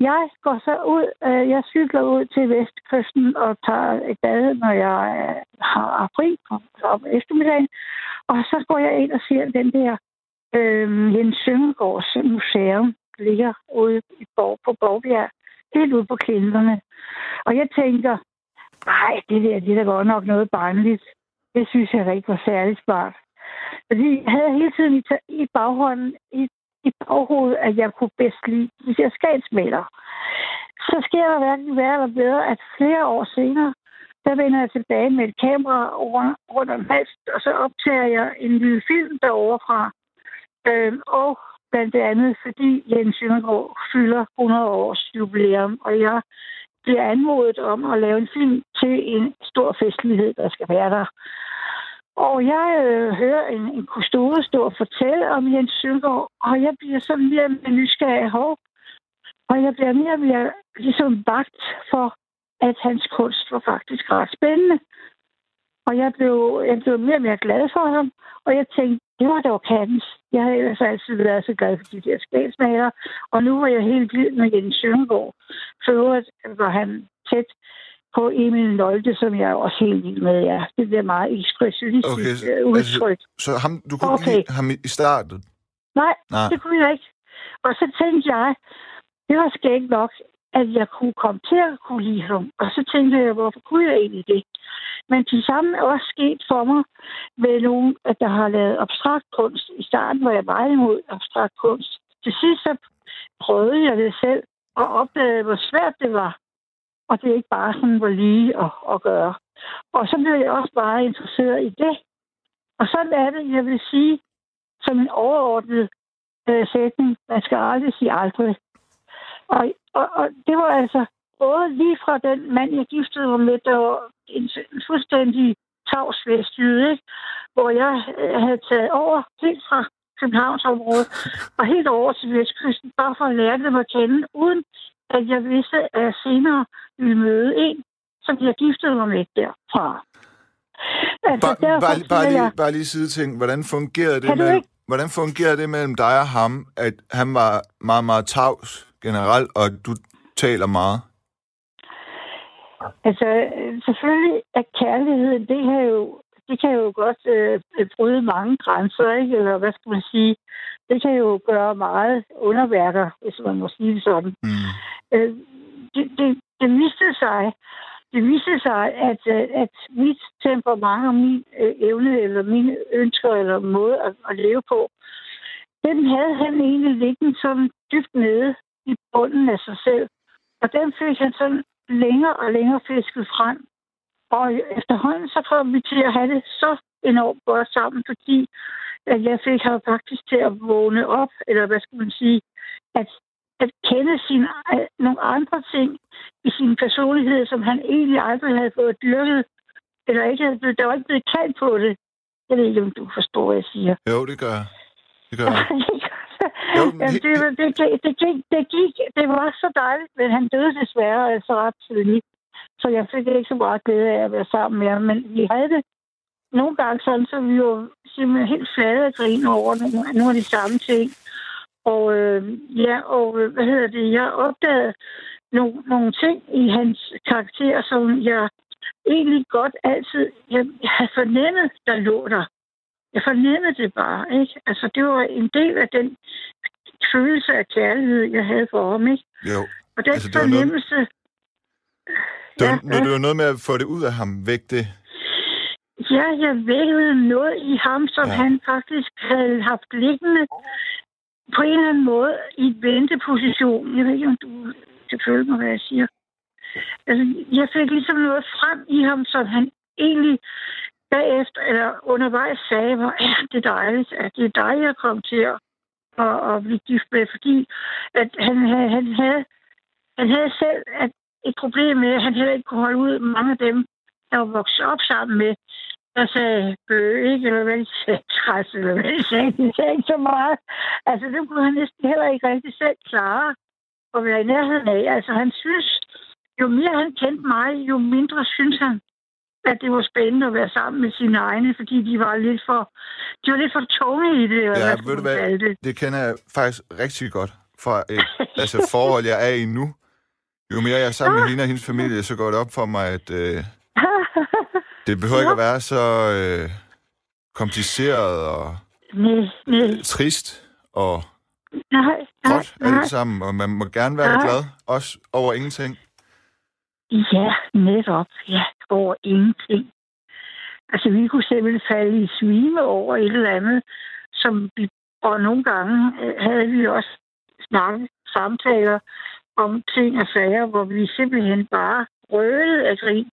Jeg går så ud, øh, jeg cykler ud til Vestkysten og tager et bad, når jeg øh, har april om eftermiddagen. Og så går jeg ind og ser den der øh, Jens Søndergaards museum, der ligger ude i Borg, på Borgbjerg, helt ude på klinterne. Og jeg tænker, nej, det der, det der var nok noget barnligt. Det synes jeg ikke var særlig smart. Fordi jeg havde hele tiden i, i baghånden, i, i baghovedet, at jeg kunne bedst lide hvis jeg skabsmaler. Så sker der hverken værre eller bedre, at flere år senere, der vender jeg tilbage med et kamera rundt, rundt om halsen, og så optager jeg en lille film derovre fra. Øhm, og blandt andet, fordi Jens Søndergaard fylder 100 års jubilæum, og jeg bliver anmodet om at lave en film til en stor festlighed, der skal være der. Og jeg øh, hører en, en kustode stå og fortælle om Jens Søndergaard, og jeg bliver sådan mere med nysgerrig hår. Og jeg bliver mere og mere ligesom vagt for, at hans kunst var faktisk ret spændende. Og jeg blev, jeg blev mere og mere glad for ham, og jeg tænkte, det var dog kattens. Jeg har ellers altid været så glad for de der skældsmaler, og nu var jeg helt vild med Jens Søndergaard. For øvrigt var han tæt på Emil Nolte, som jeg er også helt vild med, ja. Det er meget ekspressivistisk okay, øh, udtryk. Altså, så ham, du kunne okay. lide ham i starten? Nej, Nej, det kunne jeg ikke. Og så tænkte jeg, det var skægt nok, at jeg kunne komme til at kunne lide ham. Og så tænkte jeg, hvorfor kunne jeg egentlig det? Men det samme er også sket for mig med nogen, at der har lavet abstrakt kunst. I starten var jeg meget imod abstrakt kunst. Til sidst så prøvede jeg det selv og opdagede, hvor svært det var. Og det er ikke bare sådan, hvor lige at, at gøre. Og så blev jeg også bare interesseret i det. Og så er det, jeg vil sige, som en overordnet øh, sætning, man skal aldrig sige aldrig. Og, og, og det var altså både lige fra den mand, jeg giftede mig med, der var en, fuldstændig tavs vestjyde, hvor jeg øh, havde taget over helt fra Københavnsområdet og helt over til Vestkysten, bare for at lære dem at kende, uden at jeg vidste, at jeg senere ville møde en, som jeg giftede mig med derfra. Altså, bare, derfor, bare, bare, lige, jeg, bare lige sige ting. Hvordan fungerede det mellem, hvordan fungerede det mellem dig og ham, at han var meget, meget tavs generelt, og du taler meget? Altså, selvfølgelig er kærligheden, det kan jo, det kan jo godt øh, bryde mange grænser, ikke? Eller hvad skal man sige? Det kan jo gøre meget underværker, hvis man må sige det sådan. Mm. Øh, det, det, det viste sig, det viste sig, at, øh, at mit temperament og min øh, evne, eller mine ønsker, eller måde at, at leve på, den havde han egentlig liggende sådan dybt nede i bunden af sig selv. Og den fik han sådan længere og længere fisket frem. Og efterhånden så kom vi til at have det så enormt godt sammen, fordi at jeg fik ham faktisk til at vågne op, eller hvad skal man sige, at, at kende sin, nogle andre ting i sin personlighed, som han egentlig aldrig havde fået dyrket, eller ikke havde blevet, der var ikke blevet kaldt på det. Jeg ved ikke, om du forstår, hvad jeg siger. Jo, det gør jeg. Det gør jeg. jo, det, det, det, det, gik, det gik, det var så dejligt, men han døde desværre altså ret tidligt. Så jeg fik ikke så meget glæde af at være sammen med ham, men vi havde det nogle gange sådan, så vi var simpelthen helt flade af grin over nogle, nogle af de samme ting. Og øh, ja, og øh, hvad hedder det, jeg opdagede nogle, nogle ting i hans karakter, som jeg egentlig godt altid, jeg, jeg havde fornemmet, der lå der. Jeg fornemmede det bare, ikke? Altså, det var en del af den følelse af kærlighed, jeg havde for ham, ikke? Jo. Og den altså, det fornemmelse... Noget, det, var, ja, det var noget med at få det ud af ham, væk det Ja, jeg vækkede noget i ham, som ja. han faktisk havde haft liggende på en eller anden måde i venteposition. Jeg ved ikke, om du kan følge mig, hvad jeg siger. Altså, jeg fik ligesom noget frem i ham, som han egentlig bagefter, eller undervejs sagde, hvor er det dejligt, at det er dig, jeg kom til at, at, at blive gift med, fordi at han, han, han, havde, han havde selv at et problem med, at han heller ikke kunne holde ud mange af dem, der var vokset op sammen med, der sagde bøge, ikke? Eller sagde, træs, eller de sagde. De sagde ikke så meget. Altså, det kunne han næsten heller ikke rigtig selv klare at være i nærheden af. Altså, han synes, jo mere han kendte mig, jo mindre synes han, at det var spændende at være sammen med sine egne, fordi de var lidt for, de var lidt for tunge i det. Ja, hvad ved du hvad, det. det kender jeg faktisk rigtig godt fra et altså, forhold, jeg er i nu. Jo mere jeg er sammen med ah. hende og hendes familie, så går det op for mig, at øh, det behøver ikke at være så øh, kompliceret og nej, nej. trist og nej, godt nej. alt sammen, og man må gerne være glad, også over ingenting. Ja, netop. Ja, over ingenting. Altså, vi kunne simpelthen falde i svime over et eller andet, som vi, og nogle gange øh, havde vi også snakket samtaler om ting og sager, hvor vi simpelthen bare rølede af grin.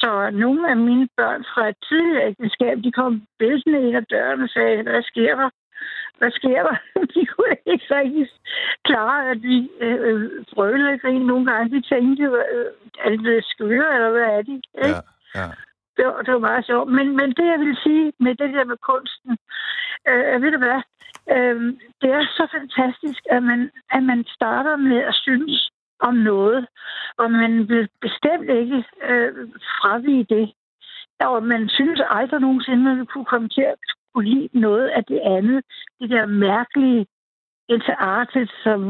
Så nogle af mine børn fra et tidligere ægteskab, de kom bæltende ind ad døren og sagde, hvad sker der? Hvad sker der? De kunne ikke rigtig klare, at vi øh, frølede øh, grin nogle gange. De tænkte, øh, er det blevet skøre, eller hvad er de? Ikke? Ja, ja. Det var, det var meget sjovt. Men, men det, jeg vil sige med det der med kunsten, øh, ved du hvad, øh, det er så fantastisk, at man, at man starter med at synes, om noget, og man vil bestemt ikke øh, fravige det. Og man synes aldrig nogensinde, man kunne komme til at kunne lide noget af det andet. Det der mærkelige interartet, som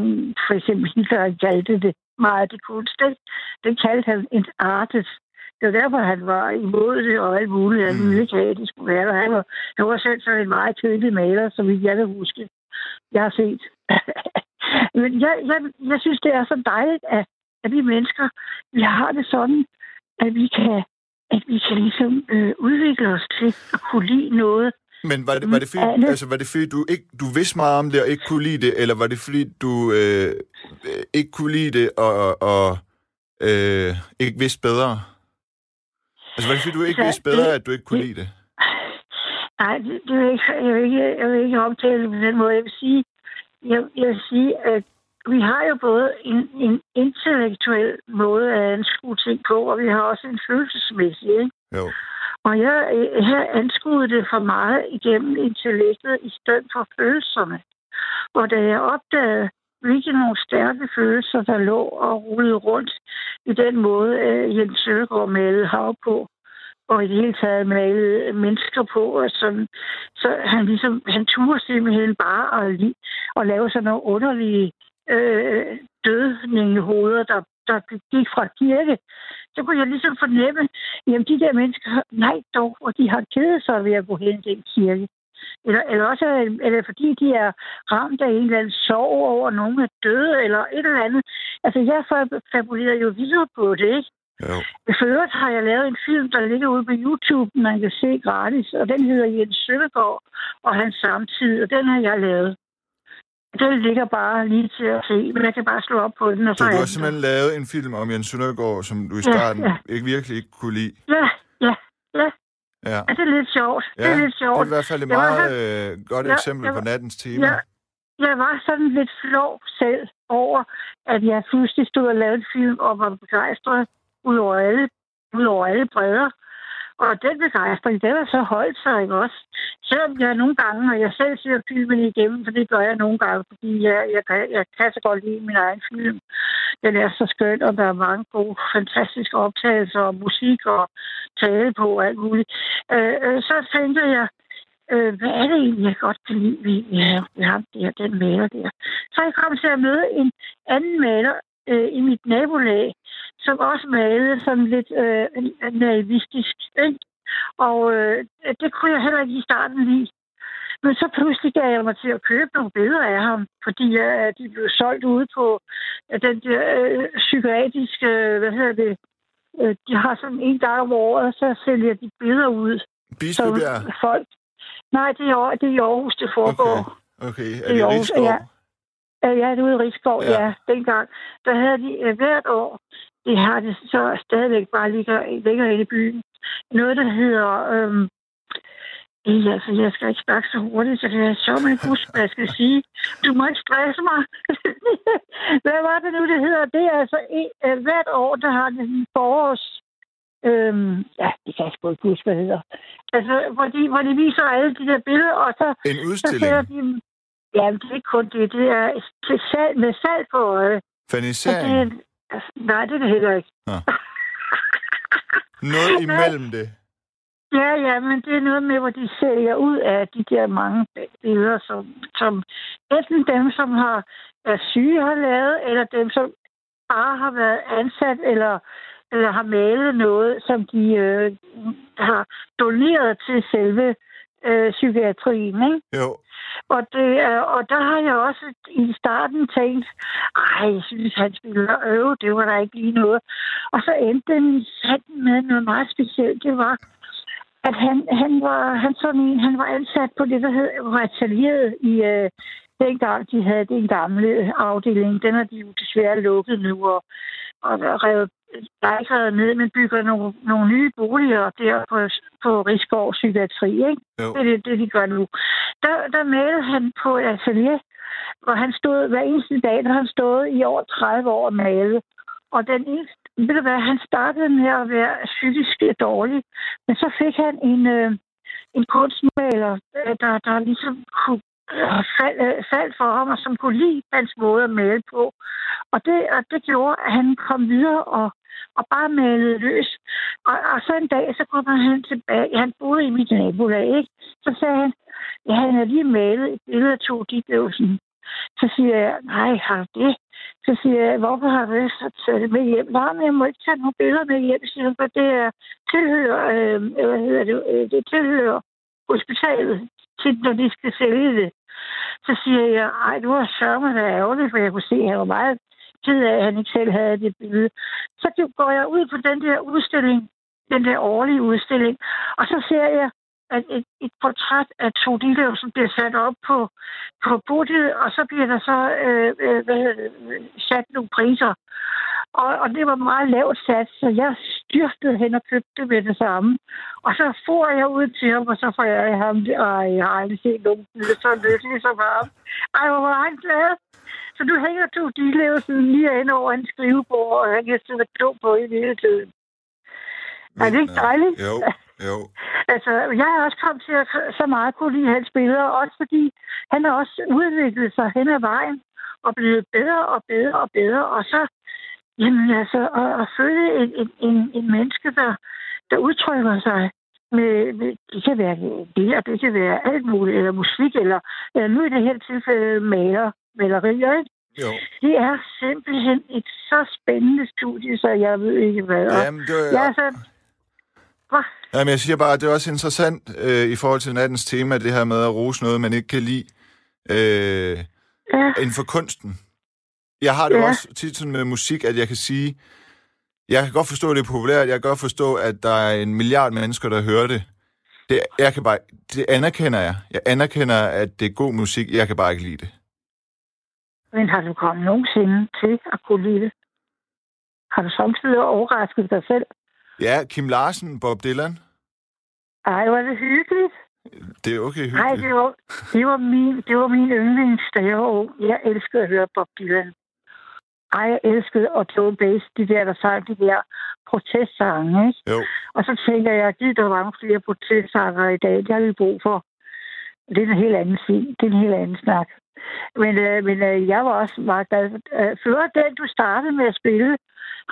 for eksempel Hitler kaldte det meget det kunst. Det, det kaldte han interartet. Det var derfor, han var imod det og alt muligt. Han ville ikke have, at det skulle være. Han var, han var selv sådan en meget kedelig maler, som jeg kan huske. Jeg har set. Men jeg, jeg, jeg synes, det er så dejligt, at, at vi mennesker, vi har det sådan, at vi kan, at vi kan ligesom øh, udvikle os til at kunne lide noget. Men var det, var det, fordi, altså, var det fordi, du, ikke, du vidste meget om det og ikke kunne lide det, eller var det fordi, du øh, ikke kunne lide det og, og øh, ikke vidste bedre? Altså var det fordi, du ikke altså, vidste bedre, det, at du ikke kunne det, lide det? Nej, det, det vil ikke, jeg, vil ikke, jeg vil ikke omtale det på den måde. Jeg vil sige, jeg, jeg vil sige, at vi har jo både en, en intellektuel måde at anskue ting på, og vi har også en følelsesmæssig, ikke? Jo. Og jeg har anskuet det for meget igennem intellektet i stedet for følelserne. Og da jeg opdagede, hvilke nogle stærke følelser, der lå og rullede rundt i den måde, Jens Søgaard malede hav på, og i det hele taget malet mennesker på, og sådan. Så han ligesom, han turde simpelthen bare at, at lave sådan nogle underlige øh, dødningehoveder, der, der gik fra kirke. Så kunne jeg ligesom fornemme, jamen de der mennesker, nej dog, og de har kedet sig ved at gå hen i den kirke. Eller, eller også eller fordi de er ramt af en eller anden sorg over, at nogen er døde, eller et eller andet. Altså, jeg fabulerer jo videre på det, ikke? Jo. For øvrigt har jeg lavet en film, der ligger ude på YouTube, man kan se gratis, og den hedder Jens Søndergaard og hans samtid, og den har jeg lavet. Den ligger bare lige til at se, men jeg kan bare slå op på den. Og så, så du har simpelthen lavet en film om Jens Søndergaard, som du i starten ja, ja. ikke virkelig ikke kunne lide? Ja, ja, ja. Ja. ja. det er lidt sjovt. Ja, det er lidt sjovt. det er i hvert fald et meget øh, godt ja, eksempel var, på nattens tema. Ja, jeg var sådan lidt flov selv over, at jeg pludselig stod og lavede en film og var begejstret ud over alle, ud over alle bredder. Og den begejstring, den er så holdt sig, ikke også? Selvom jeg nogle gange, og jeg selv ser filmen igennem, for det gør jeg nogle gange, fordi jeg, jeg, kan, jeg kan så godt lide min egen film. Den er så skøn, og der er mange gode, fantastiske optagelser og musik og tale på og alt muligt. Øh, øh, så tænker jeg, øh, hvad er det egentlig, jeg godt kan lide ved øh, ja, ham der, den maler der. Så jeg kom til at møde en anden maler øh, i mit nabolag, som også malede sådan lidt øh, naivistisk. Ikke? Og øh, det kunne jeg heller ikke i starten lide. Men så pludselig gav jeg mig til at købe nogle billeder af ham, fordi øh, de blev solgt ude på øh, den der øh, psykiatriske, øh, hvad hedder det, øh, de har sådan en gang om året, så sælger de billeder ud. Bispebjerg? Folk. Nej, det er, det er i Aarhus, det foregår. Okay, okay. er det, det Aarhus, ja. Ja, det er ude i Rigskov, ja. ja. Dengang, der havde de uh, hvert år, det har det så stadigvæk bare ligger, ligger inde i byen, noget, der hedder... Øhm, Ja, altså, jeg skal ikke snakke så hurtigt, så det er så man huske, hvad jeg skal sige. Du må ikke stresse mig. hvad var det nu, det hedder? Det er altså en, uh, hvert år, der har det en forårs... Øhm, ja, det kan jeg sgu ikke huske, hvad det hedder. Altså, hvor de, hvor de viser alle de der billeder, og så... En udstilling? Så de, Ja, det er ikke kun det. Det er salg, med salg på øje. Fanisering? Det, altså, nej, det er det heller ikke. Ja. noget imellem det? Ja, ja, men det er noget med, hvor de sælger ud af de der mange billeder, som, som enten dem, som har er syge, har lavet, eller dem, som bare har været ansat, eller, eller har malet noget, som de øh, har doneret til selve øh, psykiatrien, ikke? Jo. Og, det, øh, og der har jeg også i starten tænkt, ej, jeg synes, han spiller øve, det var der ikke lige noget. Og så endte den sanden med noget meget specielt. Det var, at han, han var han sådan en, han var ansat på det, der hed atelieret i øh, dengang, de havde den gamle afdeling. Den har de jo desværre lukket nu og, og revet lejligheder ned, men bygger nogle, nogle nye boliger der på, på Rigsgaard Psykiatri. Ikke? Jo. Det er det, det, de gør nu. Der, der malede han på et atelier, hvor han stod hver eneste dag, der han stået i over 30 år og malet. Og den eneste, ved du hvad, han startede med at være psykisk dårlig, men så fik han en, øh, en kunstmaler, øh, der, der ligesom kunne fald, øh, fald for ham, og som kunne lide hans måde at male på. Og det, og det gjorde, at han kom videre og, og bare malede løs. Og, og så en dag, så kommer han tilbage. Han boede i mit nabolag, ikke? Så sagde han, ja, han havde lige malet et billede af to sådan. Så siger jeg, nej, har du det? Så siger jeg, hvorfor har du det? Så tager det med hjem. Nej, men jeg må ikke tage nogle billeder med hjem, siger han, for det er tilhører, øh, hvad hedder det, øh, det tilhører hospitalet til, når de skal sælge det. Så siger jeg, ej, du var sørme er ærgerligt, for jeg kunne se, at han var meget ked af, at han ikke selv havde det billede. Så går jeg ud på den der udstilling, den der årlige udstilling, og så ser jeg, at et, et portræt af to Dilev, som bliver sat op på, på bordet, og så bliver der så øh, øh, hvad hedder det, sat nogle priser. Og, og det var meget lavt sat, så jeg styrtede hen og købte det med det samme. Og så får jeg ud til ham, og så får jeg ham, og jeg har aldrig set nogen blive så lykkelig som ham. Ej, hvor var han glad. Så du hænger to sådan lige ind over en skrivebord, og han kan sidde og klog på i hele tiden. Men, er det ikke dejligt? Jo, jo. altså, jeg har også kommet til at så meget kunne lide hans billeder, også fordi han har også udviklet sig hen ad vejen og blevet bedre og bedre og bedre. Og så Jamen altså, at, at følge en, en, en, en menneske, der, der udtrykker sig med, med, det kan være det, det kan være alt muligt, eller musik, eller, eller nu i det her tilfælde maler, malerier, ikke? Jo. Det er simpelthen et så spændende studie, så jeg ved ikke hvad. Jamen, det er... Jeg er så, Hva? Jamen, jeg siger bare, at det er også interessant øh, i forhold til nattens tema, det her med at rose noget, man ikke kan lide øh, ja. inden for kunsten. Jeg har det ja. også tit sådan med musik, at jeg kan sige, jeg kan godt forstå, at det er populært, jeg kan godt forstå, at der er en milliard mennesker, der hører det. Det, jeg kan bare, det anerkender jeg. Jeg anerkender, at det er god musik, jeg kan bare ikke lide det. Men har du kommet nogensinde til at kunne lide det? Har du samtidig overrasket dig selv? Ja, Kim Larsen, Bob Dylan. Ej, var det hyggeligt. Det er okay hyggeligt. Nej, det var, det var min, det var min yndlings, da jeg var ung. Jeg elskede at høre Bob Dylan. Ej, jeg elskede og Joe Bass, de der, der sang de der protestsange, ikke? Jo. Og så tænker jeg, at der var mange flere protestsanger i dag, det har vi brug for. Det er en helt anden film. Det er en helt anden snak. Men, øh, men øh, jeg var også meget glad. Øh, før den, du startede med at spille,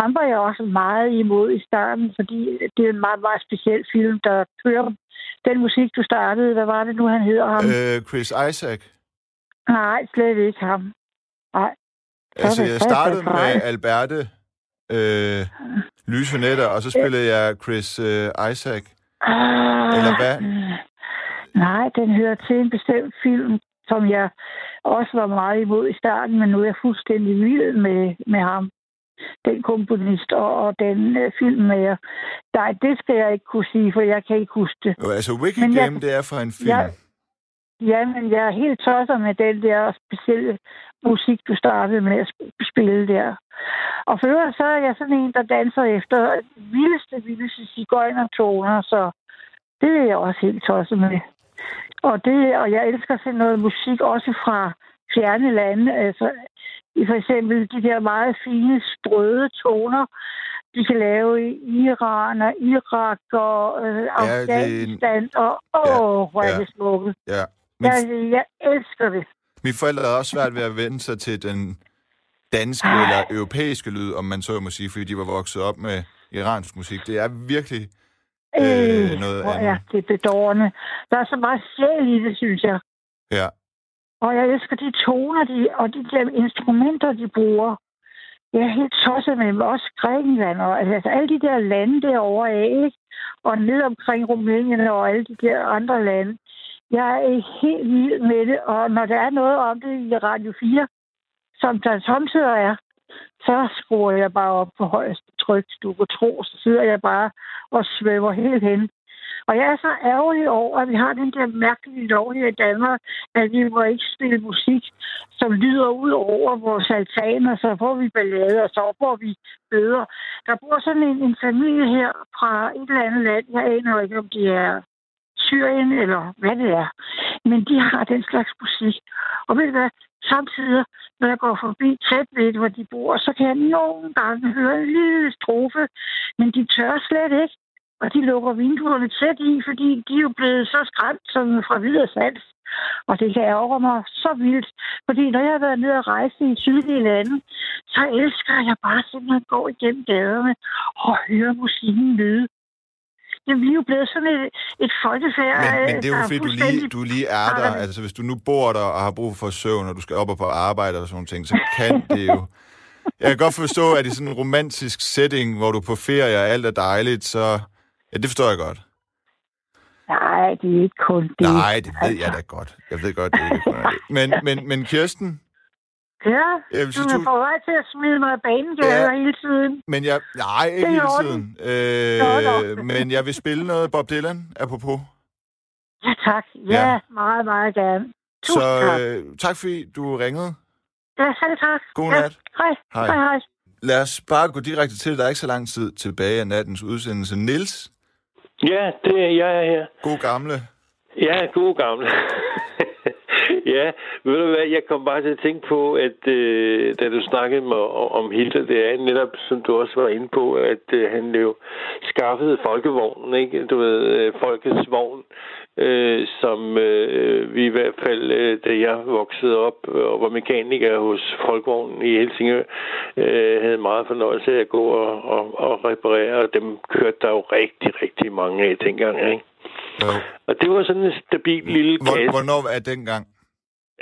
ham var jeg også meget imod i starten, fordi det er en meget, meget speciel film, der kører den musik, du startede. Hvad var det nu, han hedder ham? Øh, Chris Isaac. Nej, slet ikke ham. Nej. Altså, jeg startede med Alberte øh, Lyse Netter, og så spillede jeg Chris øh, Isaac. Ah, Eller hvad? Nej, den hører til en bestemt film, som jeg også var meget imod i starten, men nu er jeg fuldstændig vild med, med ham. Den komponist og, og den uh, filmmager. Nej, det skal jeg ikke kunne sige, for jeg kan ikke huske det. Jo, altså, Wicked men Game, jeg, det er fra en film. Jeg, ja, men jeg er helt tosset med den der specielle musik, du startede med at spille der. Og for øvrigt, så er jeg sådan en, der danser efter vildeste, vildeste cigøjnertoner, så det er jeg også helt tosset med. Og, det, og jeg elsker sådan noget musik også fra fjerne lande. Altså, for eksempel de der meget fine, sprøde toner, de kan lave i Iran og Irak og øh, Afghanistan. Det... Og åh, ja, hvor er ja, det smukt. Ja. Min... Jeg, jeg elsker det. Mine forældre er også svært ved at vende sig til den danske Ej. eller europæiske lyd, om man så må sige, fordi de var vokset op med iransk musik. Det er virkelig øh, øh noget andet. Ja, det er bedårende. Der er så meget sjæl i det, synes jeg. Ja. Og jeg elsker de toner de, og de der instrumenter, de bruger. Jeg er helt tosset med dem. Også Grækenland og altså, alle de der lande derovre af, ikke? Og ned omkring Rumænien og alle de der andre lande. Jeg er helt vild med det, og når der er noget om det i Radio 4, som der samtidig er, så skruer jeg bare op på højeste tryk. Du kan tro, så sidder jeg bare og svæver helt hen. Og jeg er så ærgerlig over, at vi har den der mærkelige lov her i Danmark, at vi må ikke spille musik, som lyder ud over vores altaner, så får vi ballade, og så får vi bøder. Der bor sådan en, en familie her fra et eller andet land. Jeg aner ikke, om de er Syrien, eller hvad det er. Men de har den slags musik. Og ved du hvad? Samtidig, når jeg går forbi tæt ved, hvor de bor, så kan jeg nogle gange høre en lille strofe, men de tør slet ikke. Og de lukker vinduerne tæt i, fordi de er jo blevet så skræmt som fra videre sans. Og det kan ærge mig så vildt. Fordi når jeg har været nede og rejse i sydlige lande, så elsker jeg bare simpelthen at gå igennem gaderne og høre musikken lyde. Jamen, vi er jo blevet sådan et, et folkefærd. Men, men det er jo fordi, du lige, du lige er der. Altså, hvis du nu bor der og har brug for søvn, og du skal op og på arbejde og sådan ting, så kan det jo... Jeg kan godt forstå, at i sådan en romantisk setting, hvor du er på ferie og alt er dejligt, så... Ja, det forstår jeg godt. Nej, det er ikke kun det. Nej, det ved altså. jeg da godt. Jeg ved godt, det er ikke kun det. Men, men, men Kirsten, Ja, jeg du er på vej til at smide mig af banen ja, hele tiden. Men jeg, nej, ikke hele tiden. Øh, nå, nå. men jeg vil spille noget Bob Dylan, apropos. Ja, tak. Ja, ja. meget, meget gerne. Tusind Så tak. Øh, tak fordi du ringede. Ja, selv tak. God nat. Ja, hej. hej. Hej, hej. Lad os bare gå direkte til, der er ikke så lang tid tilbage af nattens udsendelse. Nils? Ja, det er jeg her. God gamle. Ja, god gamle. Ja, ved du hvad, jeg kom bare til at tænke på, at øh, da du snakkede med, om Hitler, det er netop, som du også var inde på, at øh, han jo skaffede folkevognen, ikke? Du ved, øh, folkets vogn, øh, som øh, vi i hvert fald, øh, da jeg voksede op og var mekaniker hos folkevognen i Helsingør, øh, havde meget fornøjelse af at gå og, og, og reparere, og dem kørte der jo rigtig, rigtig mange af dengang, ikke? Ja. Og det var sådan en stabil lille kasse. Hvornår er dengang?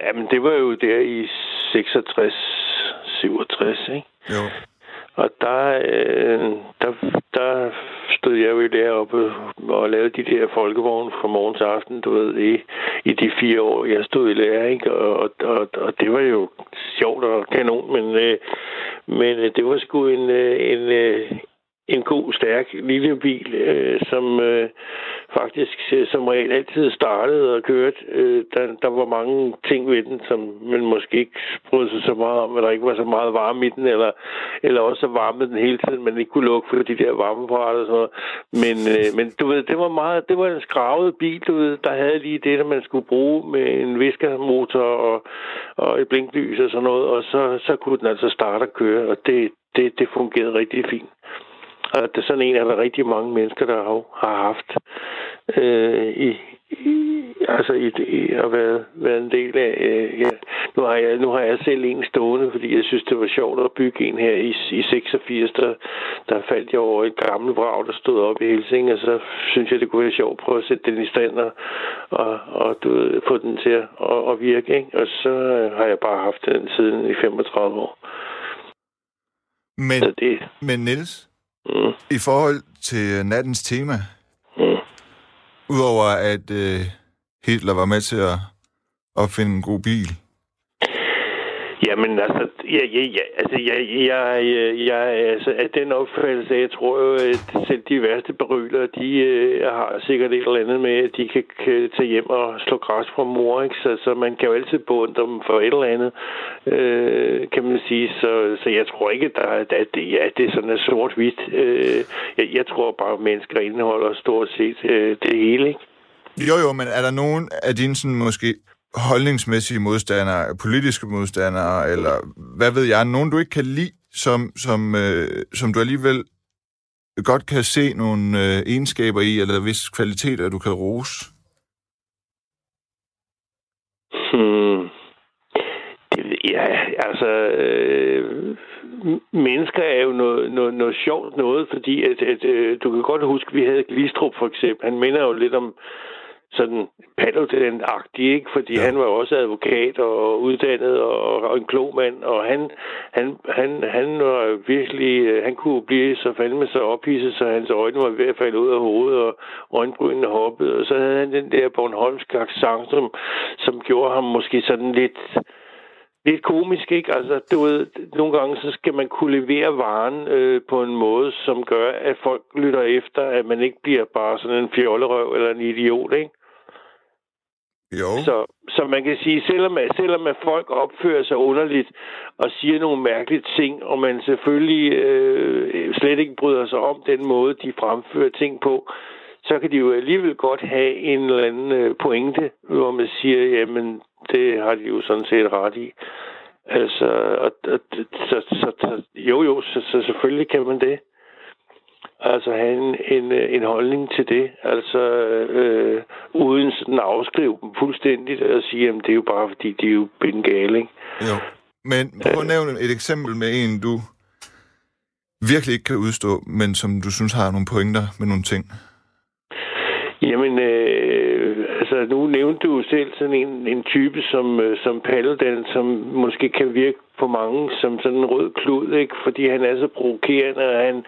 Jamen, det var jo der i 66, 67, ikke? Jo. Og der, øh, der, der stod jeg jo deroppe og lavede de der folkevogne fra morgen til aften, du ved, i, i de fire år, jeg stod i lærer, ikke? Og, og, og det var jo sjovt og kanon, men, øh, men øh, det var sgu en, øh, en, øh, en god, stærk lille bil, øh, som øh, faktisk øh, som regel altid startede og kørte. Øh, der, der var mange ting ved den, som man måske ikke brød sig så meget om, eller ikke var så meget varme i den, eller, eller også så varme den hele tiden, man ikke kunne lukke for de der varmeapparater og sådan noget. Men, øh, men du ved, det var meget, det var en skravet bil, du ved, der havde lige det, der man skulle bruge med en viskermotor og, og et blinklys og sådan noget, og så, så kunne den altså starte og køre, og det, det, det fungerede rigtig fint. Og det er sådan en af der rigtig mange mennesker, der har, har haft øh, i, i, altså i, i at være, være en del af. Øh, ja. nu, har jeg, nu har jeg selv en stående, fordi jeg synes, det var sjovt at bygge en her i, i 86. Der, der faldt jeg over et gammelt vrag, der stod op i Helsing, og så synes jeg, det kunne være sjovt at prøve at sætte den i stand og, og, og du ved, få den til at, at, at virke. Ikke? Og så har jeg bare haft den siden i 35 år. Men, det, men Niels, Mm. I forhold til nattens tema, mm. udover at øh, Hitler var med til at opfinde en god bil, Jamen altså, ja, ja, ja, altså, jeg, jeg, jeg, altså, af den opfattelse, jeg tror jo, at selv de værste beryler, de øh, har sikkert et eller andet med, at de kan, kan tage hjem og slå græs fra mor, ikke? Så, så man kan jo altid beundre dem for et eller andet, øh, kan man sige. Så, så jeg tror ikke, at, der, at, det, at det sådan er sort-hvidt. Øh, jeg, jeg tror bare, at mennesker indeholder stort set øh, det hele, ikke? Jo, jo, men er der nogen af dine sådan måske holdningsmæssige modstandere, politiske modstandere, eller hvad ved jeg, nogen du ikke kan lide, som, som, øh, som du alligevel godt kan se nogle øh, egenskaber i, eller vis kvaliteter, du kan rose? Hmm. Det, ja, altså, øh, mennesker er jo noget, noget, noget sjovt noget, fordi at, at, øh, du kan godt huske, at vi havde Glistrup for eksempel. Han minder jo lidt om, sådan Paludan-agtig, ikke? Fordi ja. han var også advokat og uddannet og, og en klog mand, og han, han, han, han var virkelig, han kunne blive så fandme så ophidset, så hans øjne var ved at falde ud af hovedet, og øjenbrynene hoppede, og så havde han den der Bornholmsk accent, som, som gjorde ham måske sådan lidt, lidt komisk, ikke? Altså, du ved, nogle gange så skal man kunne levere varen øh, på en måde, som gør, at folk lytter efter, at man ikke bliver bare sådan en fjollerøv eller en idiot, ikke? Jo. Så, så man kan sige, selvom, at, selvom at folk opfører sig underligt og siger nogle mærkelige ting, og man selvfølgelig øh, slet ikke bryder sig om den måde, de fremfører ting på, så kan de jo alligevel godt have en eller anden øh, pointe, hvor man siger, jamen, det har de jo sådan set ret i. Altså, og, og, så, så, så, jo jo, så, så selvfølgelig kan man det altså have en, en, en holdning til det, altså øh, uden sådan at afskrive dem fuldstændigt og sige, at det er jo bare fordi, de er jo bengale, ikke? Jo, men prøv at nævne et eksempel med en, du virkelig ikke kan udstå, men som du synes har nogle pointer med nogle ting. Jamen, øh, altså nu nævnte du selv sådan en, en type som, øh, som Paludan, som måske kan virke på mange som sådan en rød klud, ikke? Fordi han er så provokerende, og han,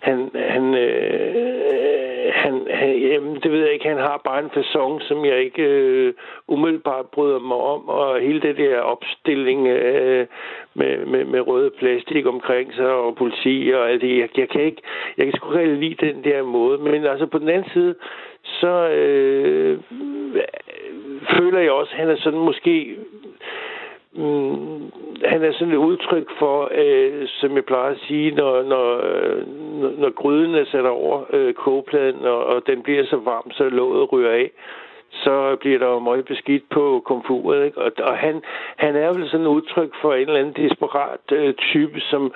han, han, øh, han, han jamen, det ved jeg ikke, han har bare en façon, som jeg ikke øh, umiddelbart bryder mig om, og hele det der opstilling øh, med, med, med røde plastik omkring sig, og politi og alt det, jeg, jeg kan ikke, jeg kan sgu ikke lide den der måde, men altså på den anden side, så øh, føler jeg også, at han er sådan måske mm, han er sådan et udtryk for, øh, som jeg plejer at sige, når, når, når, når gryden er sat over øh, kogepladen, og, og den bliver så varm, så låget ryger af, så bliver der jo meget beskidt på komfuret. Ikke? Og, og han, han er vel sådan et udtryk for en eller anden desperat øh, type, som,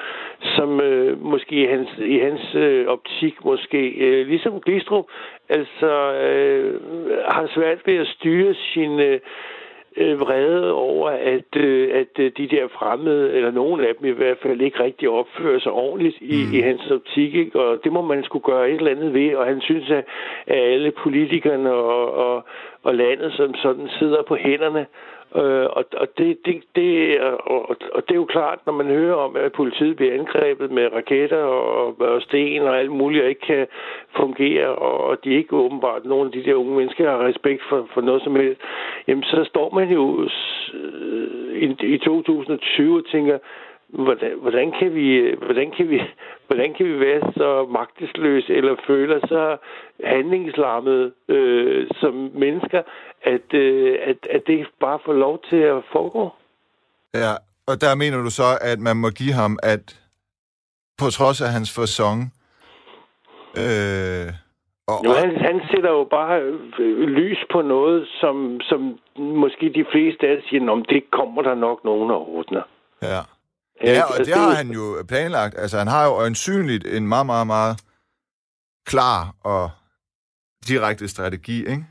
som øh, måske i hans, i hans øh, optik, måske øh, ligesom Glistrup, altså øh, har svært ved at styre sin... Øh, øh, vrede over, at, øh, at øh, de der fremmede, eller nogen af dem i hvert fald, ikke rigtig opfører sig ordentligt i, mm. i hans optik. Ikke? Og det må man skulle gøre et eller andet ved. Og han synes, at, at alle politikerne og, og, og landet som sådan sidder på hænderne Øh, og og, det, det, det, og, og det er jo klart, når man hører om, at politiet bliver angrebet med raketter og, og sten og alt muligt, og ikke kan fungere, og, og de ikke åbenbart, nogle af de der unge mennesker har respekt for, for noget som helst, jamen så står man jo øh, i, i 2020 og tænker, hvordan, hvordan, kan vi, hvordan, kan vi, hvordan kan vi være så magtesløse eller føle så handlingslammet øh, som mennesker, at, øh, at, at det bare får lov til at foregå? Ja, og der mener du så, at man må give ham, at på trods af hans forsong, øh, og, jo, han, han sætter jo bare øh, lys på noget, som, som måske de fleste af os siger, om det kommer der nok nogen og ordner. Ja. Ja, og det har han jo planlagt. Altså, han har jo øjensynligt en meget, meget, meget klar og direkte strategi, ikke?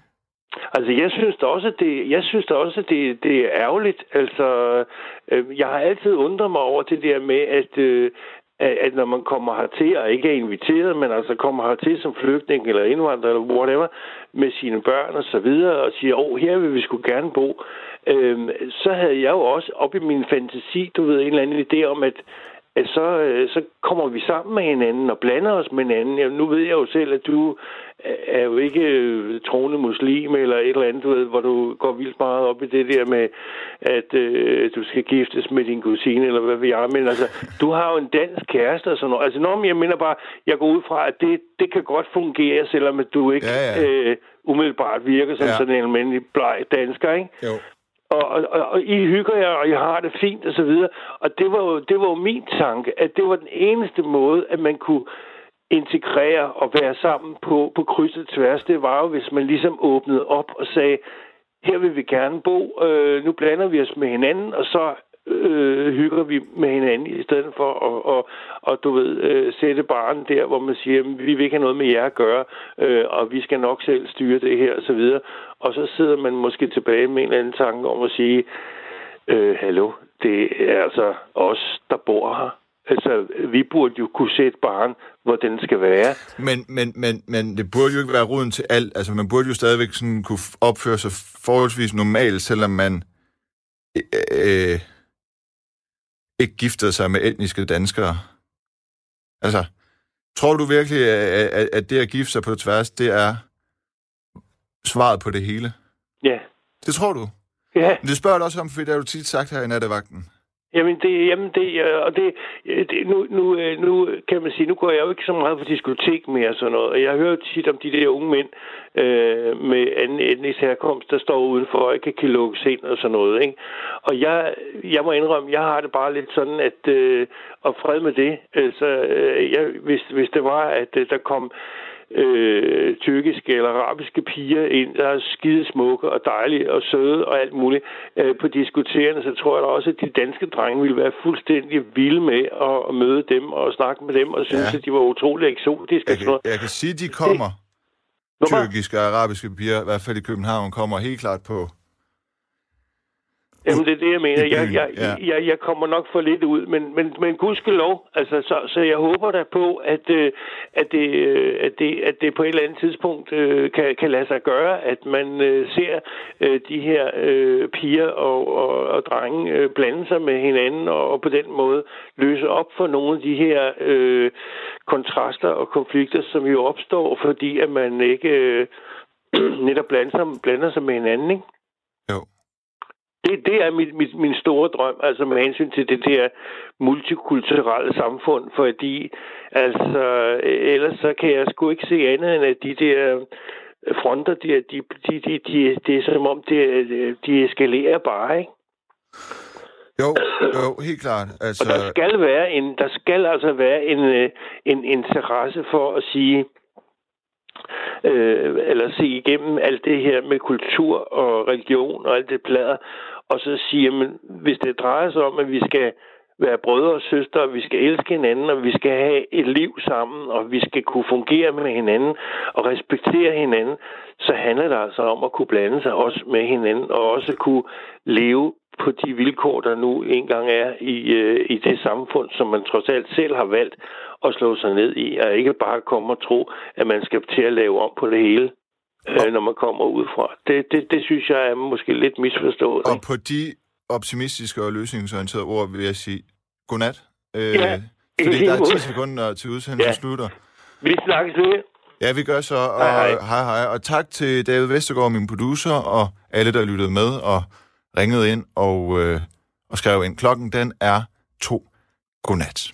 Altså, jeg synes da også, det, jeg synes da også, det, det er ærgerligt. Altså, øh, jeg har altid undret mig over det der med, at, øh, at når man kommer hertil og ikke er inviteret, men altså kommer hertil som flygtning eller indvandrer eller whatever, med sine børn og så videre, og siger, åh, oh, her vil vi skulle gerne bo, øh, så havde jeg jo også op i min fantasi, du ved, en eller anden idé om, at at så, øh, så kommer vi sammen med hinanden og blander os med hinanden. Jamen, nu ved jeg jo selv, at du er jo ikke øh, troende muslim eller et eller andet, du ved, hvor du går vildt meget op i det der med, at øh, du skal giftes med din kusine, eller hvad ved jeg. Men altså, du har jo en dansk kæreste og sådan noget. Altså, når jeg mener bare, jeg går ud fra, at det, det kan godt fungere, selvom at du ikke ja, ja. Øh, umiddelbart virker som ja. sådan en almindelig bleg dansker, ikke? Jo og, og, og I hygger jer, og jeg har det fint, og så videre. Og det var, jo, det var jo min tanke, at det var den eneste måde, at man kunne integrere og være sammen på, på kryds og tværs. Det var jo, hvis man ligesom åbnede op og sagde, her vil vi gerne bo, øh, nu blander vi os med hinanden, og så øh, hygger vi med hinanden, i stedet for at, og, og, du ved, øh, sætte barnen der, hvor man siger, vi vil ikke have noget med jer at gøre, øh, og vi skal nok selv styre det her, og så videre. Og så sidder man måske tilbage med en eller anden tanke om at sige, øh, hallo, det er altså os, der bor her. Altså, vi burde jo kunne sætte barn, hvor den skal være. Men, men, men, men det burde jo ikke være roden til alt. Altså, man burde jo stadigvæk sådan kunne opføre sig forholdsvis normalt, selvom man øh, øh ikke giftede sig med etniske danskere. Altså, tror du virkelig, at, at det at gifte sig på tværs, det er svaret på det hele? Ja. Det tror du? Ja. Men det spørger du også om, for det har du tit sagt her i nattevagten. Jamen det, jamen det, øh, og det, øh, det nu, nu, øh, nu kan man sige, nu går jeg jo ikke så meget på diskotek mere og sådan noget, og jeg hører tit om de der unge mænd øh, med anden etnisk herkomst, der står udenfor og ikke kan lukkes ind og sådan noget, ikke? Og jeg, jeg må indrømme, jeg har det bare lidt sådan, at, øh, og fred med det, altså, øh, jeg, hvis, hvis det var, at øh, der kom øh, tyrkiske eller arabiske piger ind, der er skide smukke og dejlige og søde og alt muligt øh, på diskuterende, så tror jeg da også, at de danske drenge ville være fuldstændig vilde med at, at møde dem og snakke med dem og synes, ja. at de var utrolig eksotiske. Jeg kan, jeg kan sige, at de kommer. Det, tyrkiske og arabiske piger, i hvert fald i København, kommer helt klart på Jamen, det er det, jeg mener. Jeg, jeg, ja. jeg, jeg kommer nok for lidt ud, men, men, men gudskelov. Altså, så, så jeg håber da på, at, øh, at, det, øh, at, det, at det på et eller andet tidspunkt øh, kan, kan lade sig gøre, at man ser de her piger og, og, og drenge blande sig med hinanden, og, og på den måde løse op for nogle af de her øh, kontraster og konflikter, som jo opstår, fordi at man ikke øh, netop blander sig, blander sig med hinanden, ikke? Det, det er mit, mit, min store drøm, altså med hensyn til det der multikulturelle samfund, fordi altså, ellers så kan jeg sgu ikke se andet end, at de der fronter, de, de, de, de, de, det er som om, de, de eskalerer bare, ikke? Jo, jo, helt klart. Altså... Og der skal være en, der skal altså være en, en interesse for at sige, øh, eller se igennem alt det her med kultur og religion og alt det plader, og så sige, at hvis det drejer sig om, at vi skal være brødre og søstre, og vi skal elske hinanden, og vi skal have et liv sammen, og vi skal kunne fungere med hinanden og respektere hinanden, så handler det altså om at kunne blande sig også med hinanden, og også kunne leve på de vilkår, der nu engang er i, øh, i det samfund, som man trods alt selv har valgt at slå sig ned i, og ikke bare komme og tro, at man skal til at lave om på det hele. øh, når man kommer ud fra. Det, det, det synes jeg er måske lidt misforstået. Og på de optimistiske og løsningsorienterede ord vil jeg sige godnat. Øh, ja, fordi der er 10 sekunder til udsendelsen ja. slutter. Vi snakkes ved. Ja, vi gør så. Og hej, hej. hej, hej. Og tak til David Vestergaard, min producer, og alle, der lyttede med og ringede ind og, øh, og skrev ind. Klokken, den er to. Godnat.